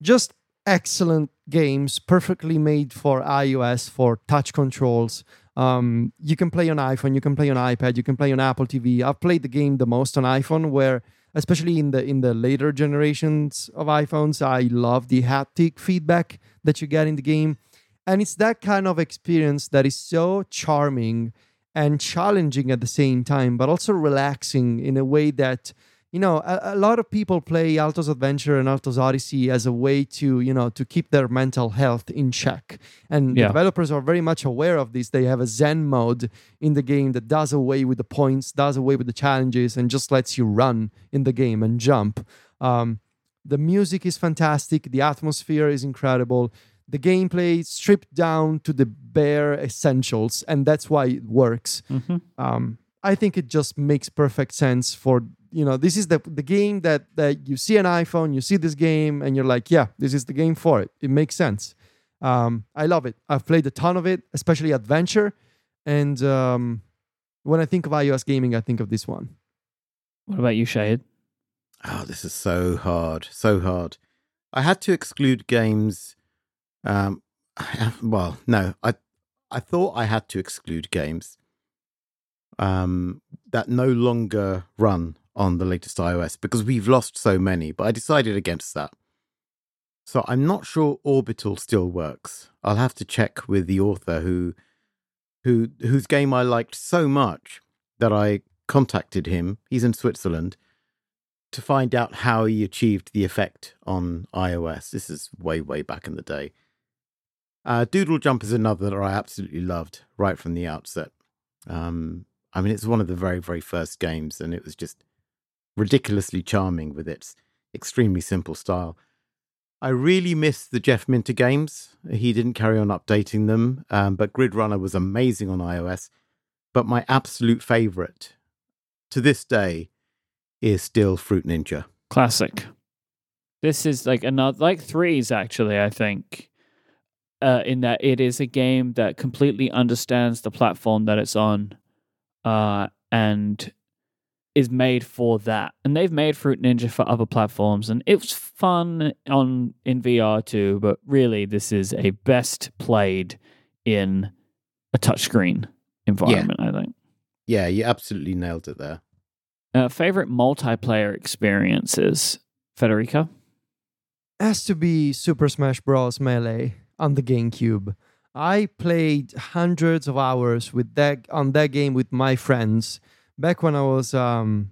just excellent games, perfectly made for iOS for touch controls. Um, you can play on iPhone, you can play on iPad, you can play on Apple TV. I've played the game the most on iPhone, where especially in the in the later generations of iPhones, I love the haptic feedback that you get in the game. And it's that kind of experience that is so charming and challenging at the same time, but also relaxing in a way that you know a, a, lot of people play alto's adventure and alto's odyssey as a way to you know to keep their mental health in check and yeah. developers are very much aware of this they have a zen mode in the game that does away with the points does away with the challenges and just lets you run in the game and jump um, The music is fantastic. The atmosphere is incredible. The gameplay stripped down to the bare essentials, and that's why it works. hmm Um, I think it just makes perfect sense for you know this is the the game that that you see an iPhone, you see this game, and you're like, yeah, this is the game for it. It makes sense. Um, I love it. I've played a ton of it, especially adventure, and um, when I think of iOS gaming, I think of this one. What about you, Shahid? Oh, this is so hard, so hard. I had to exclude games. Um, well, no, I I thought I had to exclude games um, that no longer run on the latest iOS because we've lost so many. But I decided against that. So I'm not sure Orbital still works. I'll have to check with the author who who whose game I liked so much that I contacted him. He's in Switzerland to find out how he achieved the effect on iOS. This is way way back in the day. Uh, Doodle Jump is another that I absolutely loved right from the outset. Um, I mean, it's one of the very very first games, and it was just ridiculously charming with its extremely simple style. I really miss the Jeff Minter games. He didn't carry on updating them, um, but Grid Runner was amazing on iOS. But my absolute favorite to this day is still Fruit Ninja. Classic. This is like another, like threes actually. I think, uh, in that it is a game that completely understands the platform that it's on, uh, and is made for that. And they've made Fruit Ninja for other platforms, and it was fun on in VR too. But really, this is a best played in a touchscreen environment. I think. Yeah, you absolutely nailed it there. Uh, favorite multiplayer experiences, Federico? has to be Super Smash Bros. Melee on the GameCube. I played hundreds of hours with that on that game with my friends back when I was um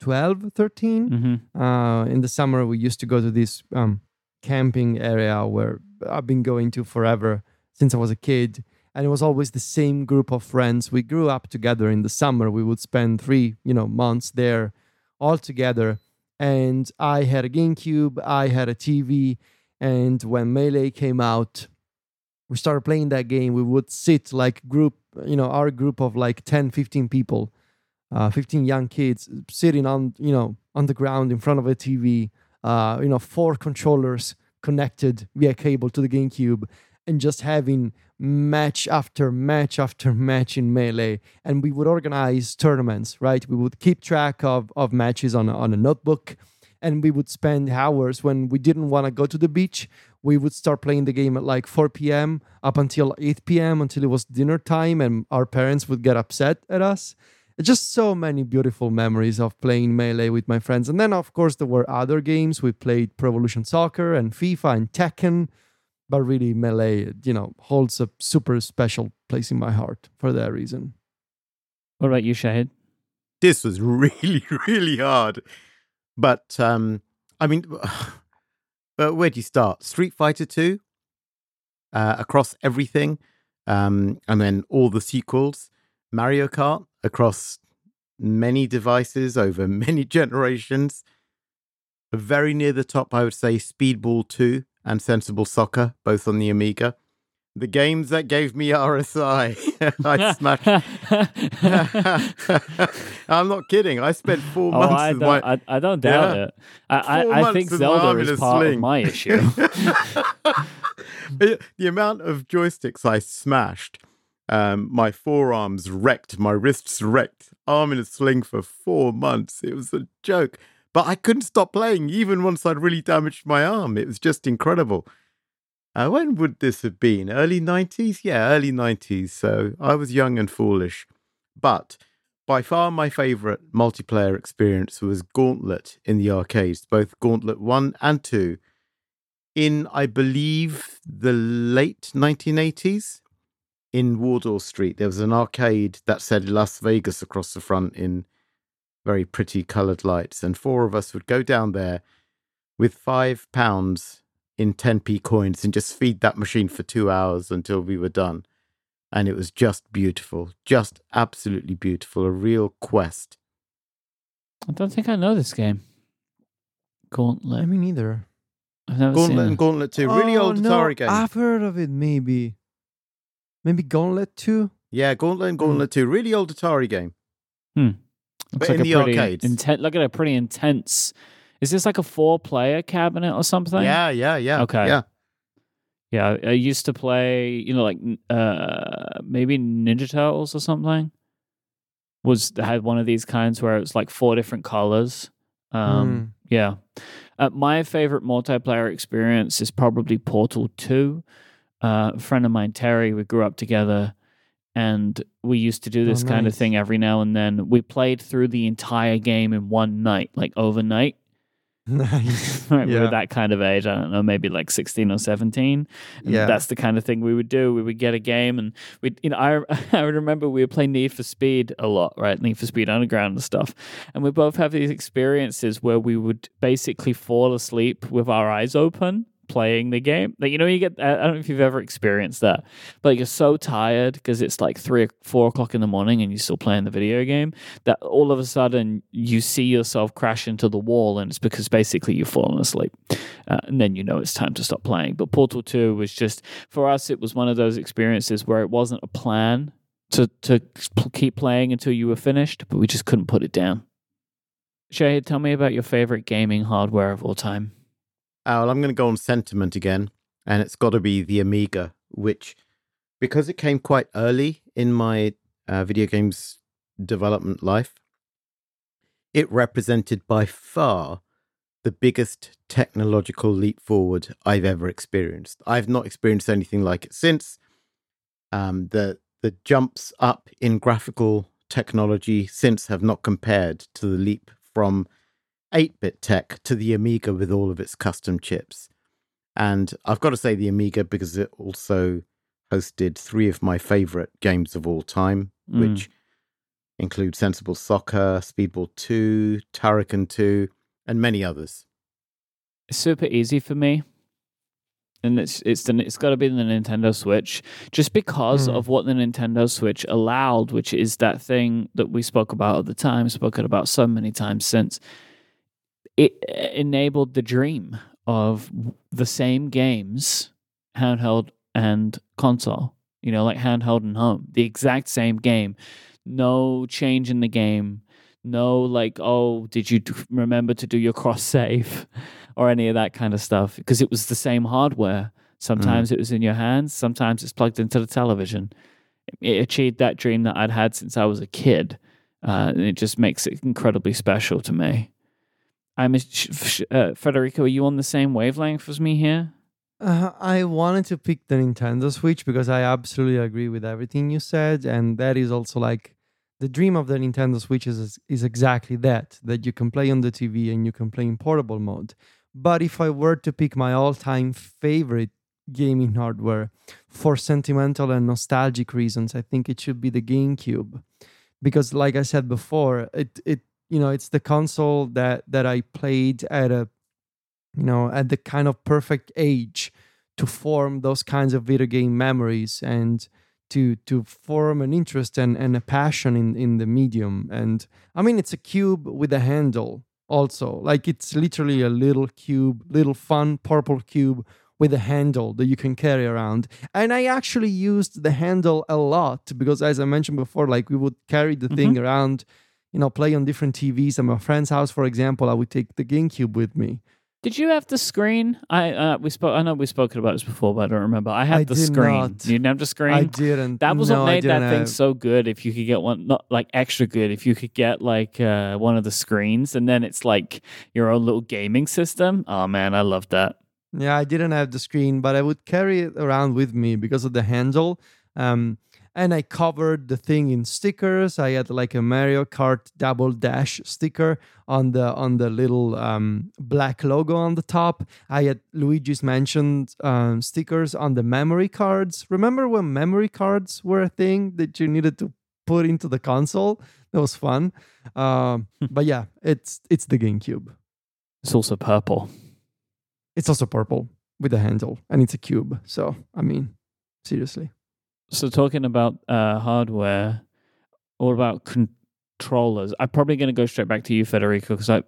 12, 13. Mm-hmm. Uh, in the summer, we used to go to this um, camping area where I've been going to forever since I was a kid. And it was always the same group of friends. We grew up together in the summer. We would spend three, you know, months there all together. And I had a GameCube, I had a TV. And when Melee came out, we started playing that game. We would sit like group, you know, our group of like 10, 15 people uh, 15 young kids sitting on you know on the ground in front of a TV, uh, you know, four controllers connected via cable to the GameCube, and just having match after match after match in melee. And we would organize tournaments, right? We would keep track of of matches on on a notebook, and we would spend hours when we didn't want to go to the beach. We would start playing the game at like 4 p.m. up until 8 p.m. until it was dinner time, and our parents would get upset at us just so many beautiful memories of playing melee with my friends and then of course there were other games we played pro evolution soccer and fifa and tekken but really melee you know holds a super special place in my heart for that reason What about you, Shahid? This was really, really hard. But um, I mean, but where do you start? Street Fighter 2 uh, across everything, um, and then all the sequels. Mario Kart across many devices over many generations. Very near the top, I would say Speedball 2 and Sensible Soccer, both on the Amiga. The games that gave me RSI. I smashed. I'm not kidding. I spent four Oh, months I don't, my. I, I don't doubt Yeah. it. I, I, I think Zelda is part of sling. my issue. the amount of joysticks I smashed, um, my forearms wrecked, my wrists wrecked, arm in a sling for four months. It was a joke. But I couldn't stop playing, even once I'd really damaged my arm. It was just incredible. Uh, when would this have been? Early 90s? Yeah, early 90s. So I was young and foolish. But by far my favorite multiplayer experience was Gauntlet in the arcades, both Gauntlet 1 and 2 in, I believe, the late 1980s in Wardour Street. There was an arcade that said Las Vegas across the front in very pretty coloured lights. And four of us would go down there with five pounds in 10p coins and just feed that machine for two hours until we were done. And it was just beautiful, just absolutely beautiful, a real quest. I don't think I know this game. Gauntlet. I mean, neither. I've never Gauntlet seen and it. Gauntlet 2, really Oh, old no, Atari game. I've heard of it. Maybe, maybe Gauntlet Two. Yeah, Gauntlet and hmm. Gauntlet 2, really old Atari game. Hmm. Looks but like in a the pretty arcades. Inten- look at a pretty intense. Is this like a four-player cabinet or something? Yeah, yeah, yeah. Okay. Yeah. Yeah, I used to play, you know, like uh maybe Ninja Turtles or something. Was had one of these kinds where it was like four different colors. Um yeah. Uh, my favorite multiplayer experience is probably Portal 2. Uh, a friend of mine, Terry, we grew up together and we used to do Oh, this kind of thing every now and then. We played through the entire game in one night, like overnight. Nice. right, we Yeah. were that kind of age. I don't know, maybe like sixteen or seventeen. And Yeah. that's the kind of thing we would do. We would get a game, and we, you know, I I would remember we would play Need for Speed a lot, right? Need for Speed Underground and stuff. And we both have these experiences where we would basically fall asleep with our eyes open playing the game. Like you know, you get I don't know if you've ever experienced that, but you're so tired because it's like three or four o'clock in the morning and you're still playing the video game that all of a sudden you see yourself crash into the wall, and it's because basically you've fallen asleep, uh, and then you know it's time to stop playing. But Portal Two was just for us. It was one of those experiences where it wasn't a plan to to keep playing until you were finished, but we just couldn't put it down. Shay, tell me about your favorite gaming hardware of all time. Oh, well, I'm going to go on sentiment again, and it's got to be the Amiga, which, because it came quite early in my uh, video games development life, it represented by far the biggest technological leap forward I've ever experienced. I've not experienced anything like it since. Um, the the jumps up in graphical technology since have not compared to the leap from 8 bit tech to the Amiga with all of its custom chips. And I've got to say the Amiga because it also hosted three of my favorite games of all time, Mm. which include Sensible Soccer, Speedball 2, Turrican 2, and many others. It's super easy for me. And it's it's the, it's got to be the Nintendo Switch, just because Hmm. of what the Nintendo Switch allowed, which is that thing that we spoke about at the time, spoken about so many times since. It uh, enabled the dream of the same games, handheld and console. You know, like handheld and home, the exact same game, no change in the game, no like, oh, did you remember to do your cross save? or any of that kind of stuff because it was the same hardware. Sometimes it was in your hands, sometimes it's plugged into the television. It achieved that dream that I'd had since I was a kid, uh, and it just makes it incredibly special to me. I'm sh- uh, Federico. Are you on the same wavelength as me here? Uh, I wanted to pick the Nintendo Switch because I absolutely agree with everything you said, and that is also like the dream of the Nintendo Switch is is exactly that that you can play on the TV and you can play in portable mode. But if I were to pick my all-time favorite gaming hardware for sentimental and nostalgic reasons, I think it should be the GameCube, because like I said before, it it you know it's the console that that I played at a you know at the kind of perfect age to form those kinds of video game memories and to to form an interest and, and a passion in in the medium. And i mean it's a cube with a handle also. Like it's literally a little cube little fun purple cube with a handle that you can carry around. And i actually used the handle a lot because as i mentioned before like we would carry the mm-hmm. thing around you know play on different tvs at my friend's house for example i would take the gamecube with me Did you have the screen? I uh, we spoke. I know we've spoken about this before, but I don't remember. I had I the screen. not. You didn't have the screen. I didn't. That was no, what made that thing have- so good. If you could get one, not like extra good, if you could get like uh, one of the screens, and then it's like your own little gaming system. Oh man, I love that. Yeah, I didn't have the screen, but I would carry it around with me because of the handle. Um, and I covered the thing in stickers. I had like a Mario Kart Double Dash sticker on the on the little um, black logo on the top. I had Luigi's Mansion um, stickers on the memory cards. Remember when memory cards were a thing that you needed to put into the console? That was fun. Um, but yeah, it's it's the GameCube. It's also purple. It's also purple with a handle, and it's a cube. So I mean, seriously. So talking about uh, hardware, what about controllers, I'm probably going to go straight back to you, Federico, because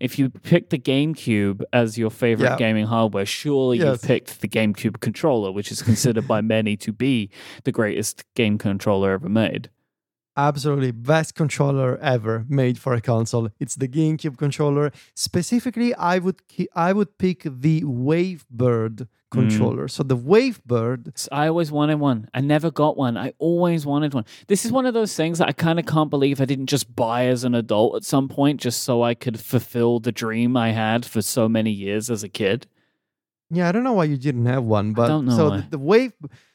if you pick the GameCube as your favorite Yeah. gaming hardware, surely Yes. you've picked the GameCube controller, which is considered by many to be the greatest game controller ever made. Absolutely best controller ever made for a console. It's the GameCube controller. Specifically, I would I would pick the Wavebird controller. So the Wavebird, I always wanted one. I never got one. I always wanted one. This is one of those things that I kind of can't believe I didn't just buy as an adult at some point just so I could fulfill the dream I had for so many years as a kid. yeah, I don't know why you didn't have one, but don't know so why. the, the Wave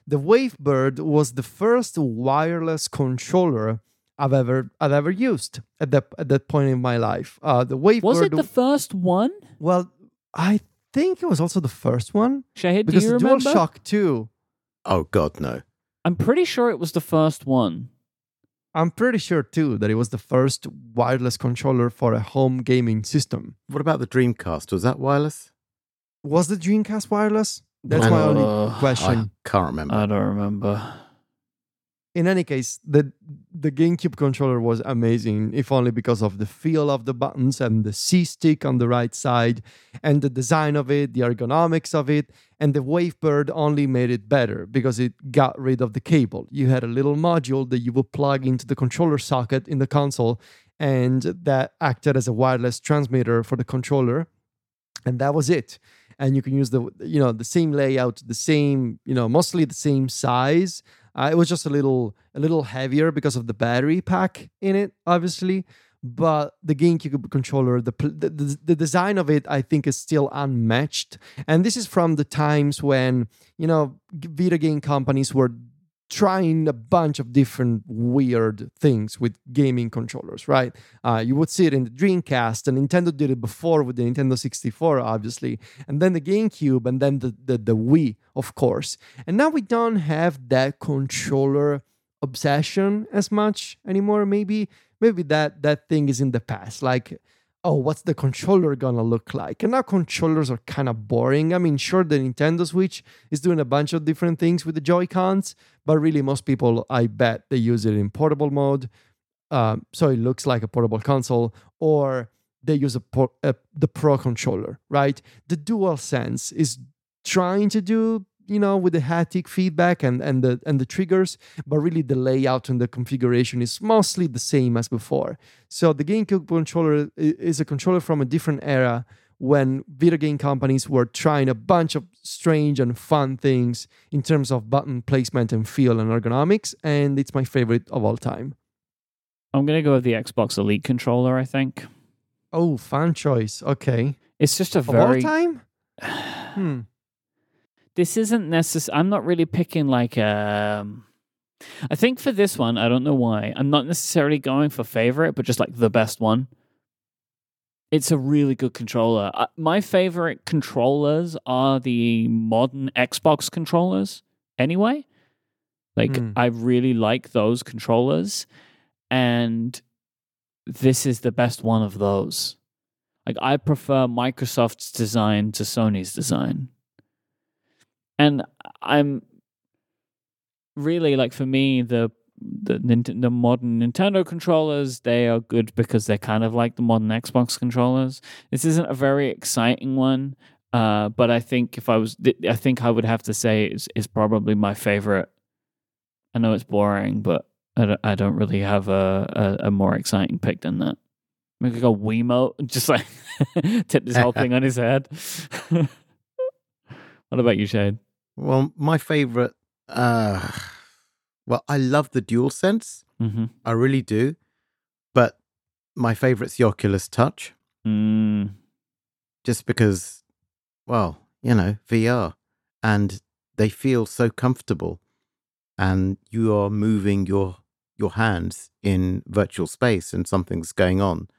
the Wavebird was the first wireless controller I've ever I've ever used at that at that point in my life. Uh, the Wavebird. Was it the first one? well, I think it was also the first one Shahid, do because you the remember? DualShock 2 Oh God, no. I'm pretty sure it was the first one. I'm pretty sure too that it was the first wireless controller for a home gaming system. What about the Dreamcast? Was that wireless? Was the Dreamcast wireless? That's my Uh, only question. I can't remember. I don't remember. In any case, the the GameCube controller was amazing, if only because of the feel of the buttons and the C stick on the right side, and the design of it, the ergonomics of it, and the Wavebird only made it better because it got rid of the cable. You had a little module that you would plug into the controller socket in the console, and that acted as a wireless transmitter for the controller, and that was it. And you can use the you know the same layout, the same you know mostly the same size. Uh, it was just a little a little heavier because of the battery pack in it, obviously. But the GameCube controller, the, the the the design of it, I think, is still unmatched. And this is from the times when you know video game companies were trying a bunch of different weird things with gaming controllers, right? Uh, you would see it in the Dreamcast, and Nintendo did it before with the Nintendo 64, obviously, and then the GameCube, and then the, the, the Wii, of course. And now we don't have that controller obsession as much anymore. Maybe maybe that that thing is in the past. Like, oh, what's the controller gonna look like? And now controllers are kind of boring. I mean, sure, the Nintendo Switch is doing a bunch of different things with the Joy Cons, but really, most people, I bet, they use it in portable mode, um, so it looks like a portable console, or they use a, a the Pro controller, right? The Dual Sense is trying to do you know with the haptic feedback and and the and the triggers but really the layout and the configuration is mostly the same as before. So the gamecube controller is a controller from a different era when video game companies were trying a bunch of strange and fun things in terms of button placement and feel and ergonomics and it's my favorite of all time. I'm gonna go with the Xbox Elite controller. I think. Oh fun choice. Okay. It's just a of all time? Hmm this isn't necessary. I'm not really picking like um. I think for this one, I don't know why. I'm not necessarily going for favorite, but just like the best one. It's a really good controller. Uh, my favorite controllers are the modern Xbox controllers. Anyway, like Hmm. I really like those controllers, and this is the best one of those. Like I prefer Microsoft's design to Sony's design. And I'm really like for me the the the modern Nintendo controllers they are good because they're kind of like the modern Xbox controllers. This isn't a very exciting one, uh, but I think if I was, I think I would have to say is is probably my favorite. I know it's boring, but I don't, I don't really have a, a, a more exciting pick than that. We could go Wiimote, and just like tip this whole thing on his head. what about you, Shade? Well, my favorite. Uh, well, I love the Dual Sense. Mm-hmm. I really do. But my favorite's the Oculus Touch, Mm, just because, well, you know, VR, and they feel so comfortable, and you are moving your your hands in virtual space, and something's going on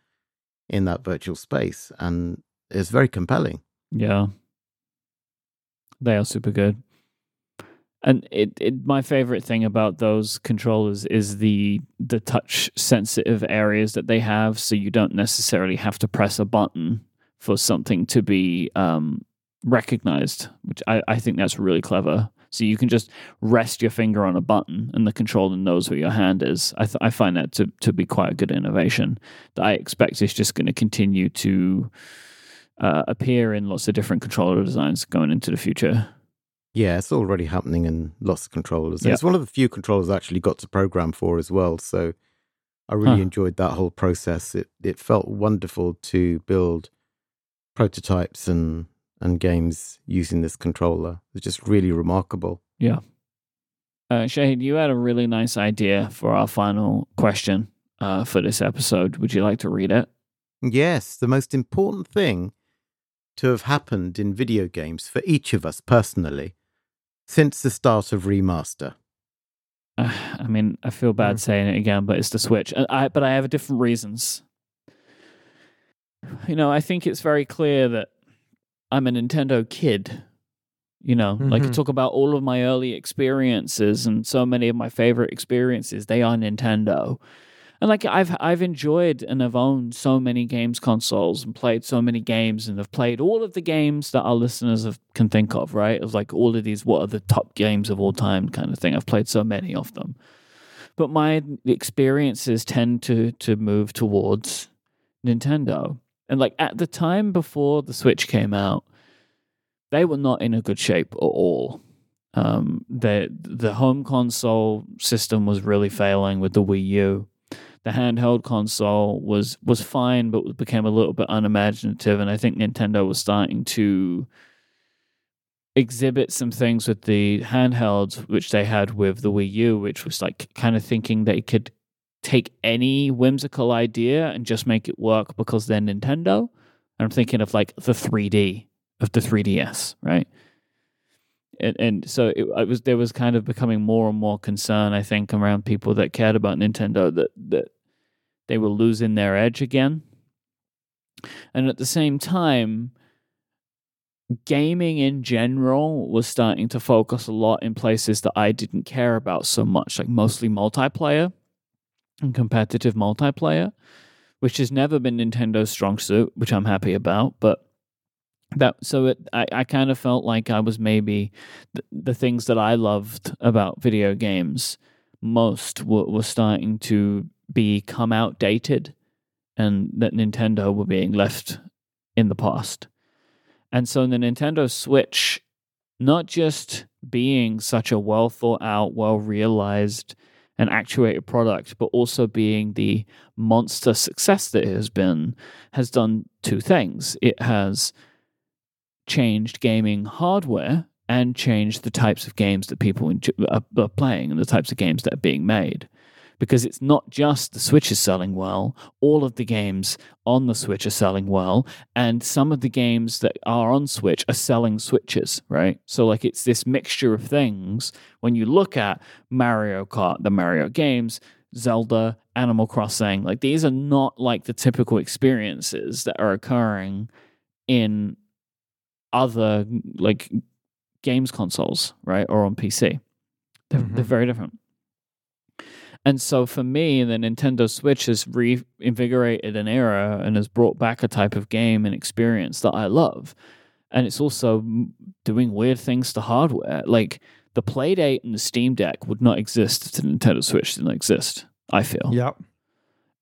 in that virtual space, and it's very compelling. yeah, they are super good. And it, it, my favorite thing about those controllers is the the touch sensitive areas that they have, so you don't necessarily have to press a button for something to be um, recognized. Which I, I think that's really clever. So you can just rest your finger on a button and the controller knows where your hand is. I, th- I find that to, to be quite a good innovation that I expect is just going to continue to uh, appear in lots of different controller designs going into the future. Yeah, it's already happening in lots of controllers. Yeah. It's one of the few controllers I actually got to program for as well. So I really Huh. enjoyed that whole process. It it felt wonderful to build prototypes and and games using this controller. It's just really remarkable. Yeah. Uh, Shahid, you had a really nice idea for our final question uh, for this episode. Would you like to read it? Yes, the most important thing to have happened in video games for each of us personally since the start of remaster. Uh, I mean, I feel bad Mm. saying it again, but it's the Switch. I, but I have different reasons. You know, I think it's very clear that I'm a Nintendo kid. You know, like I talk about all of my early experiences and so many of my favorite experiences, they are Nintendo. And like I've I've enjoyed and have owned so many games consoles and played so many games and have played all of the games that our listeners have, can think of, right? Of like all of these what are the top games of all time kind of thing. I've played so many of them. But my experiences tend to to move towards Nintendo. And like at the time before the Switch came out, they were not in a good shape at all. Um, the the home console system was really failing with the Wii U. The handheld console was was fine, but became a little bit unimaginative, and I think Nintendo was starting to exhibit some things with the handhelds, which they had with the Wii U, which was like kind of thinking they could take any whimsical idea and just make it work because they're Nintendo. And I'm thinking of like the 3D of the 3DS, right? And, and so it, I was there was kind of becoming more and more concern, I think, around people that cared about Nintendo that that they were losing their edge again. And at the same time, gaming in general was starting to focus a lot in places that I didn't care about so much, like mostly multiplayer and competitive multiplayer, which has never been Nintendo's strong suit, which I'm happy about. But that so it, I, I kind of felt like I was maybe the, the things that I loved about video games most were, were starting to become outdated and that Nintendo were being left in the past. And so the Nintendo Switch, not just being such a well thought out, well realized, and actuated product, but also being the monster success that it has been, has done two things. It has changed gaming hardware and changed the types of games that people are, uh, are playing and the types of games that are being made. Because it's not just the Switch is selling well, all of the games on the Switch are selling well, and some of the games that are on Switch are selling Switches, right? So, like, it's this mixture of things. When you look at Mario Kart, the Mario games, Zelda, Animal Crossing, like, these are not like the typical experiences that are occurring in other like games consoles, right, or on PC. They're, they're Mhm. very different. And so for me, the Nintendo Switch has reinvigorated an era and has brought back a type of game and experience that I love. And it's also doing weird things to hardware. Like the Playdate and the Steam Deck would not exist if the Nintendo Switch didn't exist, I feel Yep.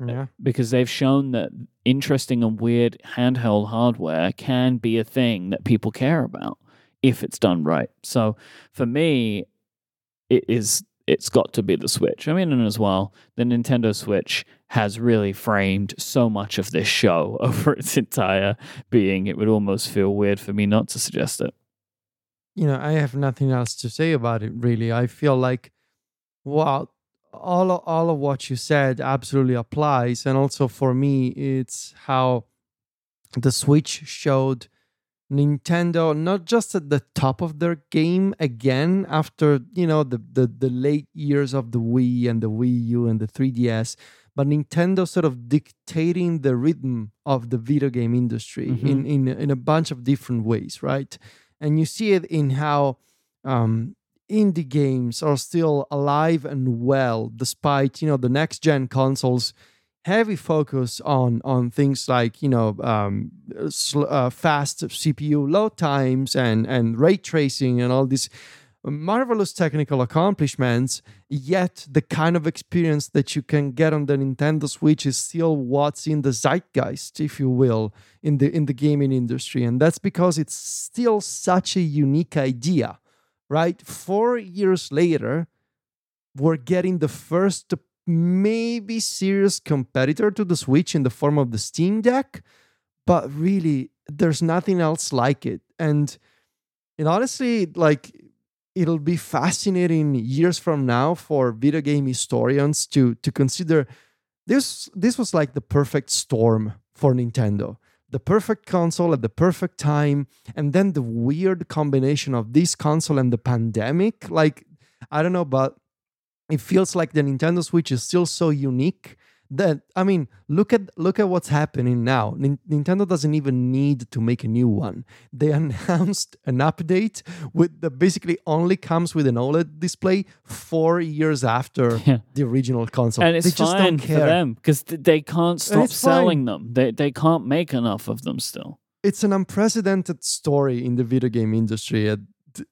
Eh, yeah. because they've shown that interesting and weird handheld hardware can be a thing that people care about if it's done right. So for me, it is it's got to be the Switch. I mean, and as well, the Nintendo Switch has really framed so much of this show over its entire being. It would almost feel weird for me not to suggest it. you know, I have nothing else to say about it. Really, I feel like, wow, all of, all of what you said absolutely applies, and also for me, it's how the Switch showed Nintendo not just at the top of their game again after you know the the, the late years of the Wii and the Wii U and the 3DS, but Nintendo sort of dictating the rhythm of the video game industry Mhm. in in in a bunch of different ways, right? and you see it in how um, indie games are still alive and well despite you know the next gen consoles heavy focus on on things like you know um, uh, fast CPU load times and and ray tracing and all these marvelous technical accomplishments, yet the kind of experience that you can get on the Nintendo Switch is still what's in the zeitgeist, if you will, in the in the gaming industry. And that's because it's still such a unique idea, right? Four years later, we're getting the first maybe serious competitor to the Switch in the form of the Steam Deck, but really there's nothing else like it. And and honestly, like it'll be fascinating years from now for video game historians to to consider this this was like the perfect storm for Nintendo. The perfect console at the perfect time, and then the weird combination of this console and the pandemic. Like, I don't know, but it feels like the Nintendo Switch is still so unique that I mean, look at look at what's happening now. Nintendo doesn't even need to make a new one. They announced an update with that basically only comes with an OLED display four years after Yeah. the original console. and it's they just fine don't for them because they can't stop it's fine. selling them. They they can't make enough of them still. It's an unprecedented story in the video game industry, and,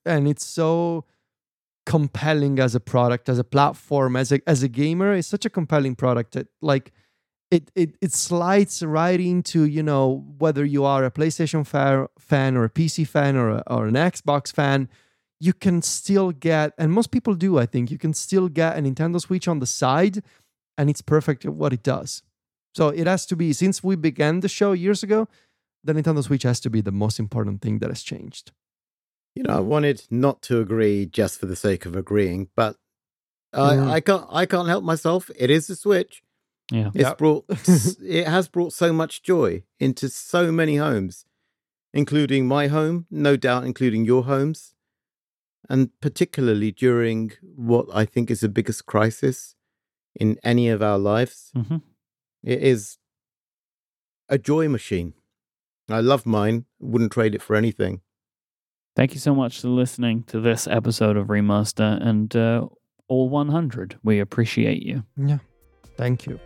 and it's so compelling as a product, as a platform, as a as a gamer. It's such a compelling product that like it it it slides right into you know whether you are a PlayStation fa- fan or a PC fan or a, or an Xbox fan. You can still get, and most people do, I think, you can still get a Nintendo Switch on the side, and it's perfect at what it does. So it has to be, since we began the show years ago, the Nintendo Switch has to be the most important thing that has changed. You know, I wanted not to agree just for the sake of agreeing, but I, Mm. I can't. I can't help myself. It is a Switch. Yeah. It's Yep. brought. it has brought so much joy into so many homes, including my home, no doubt, including your homes, and particularly during what I think is the biggest crisis in any of our lives. hmm It is a joy machine. I love mine. Wouldn't trade it for anything. Thank you so much for listening to this episode of Remaster and uh, all 100. We appreciate you. Yeah. Thank you.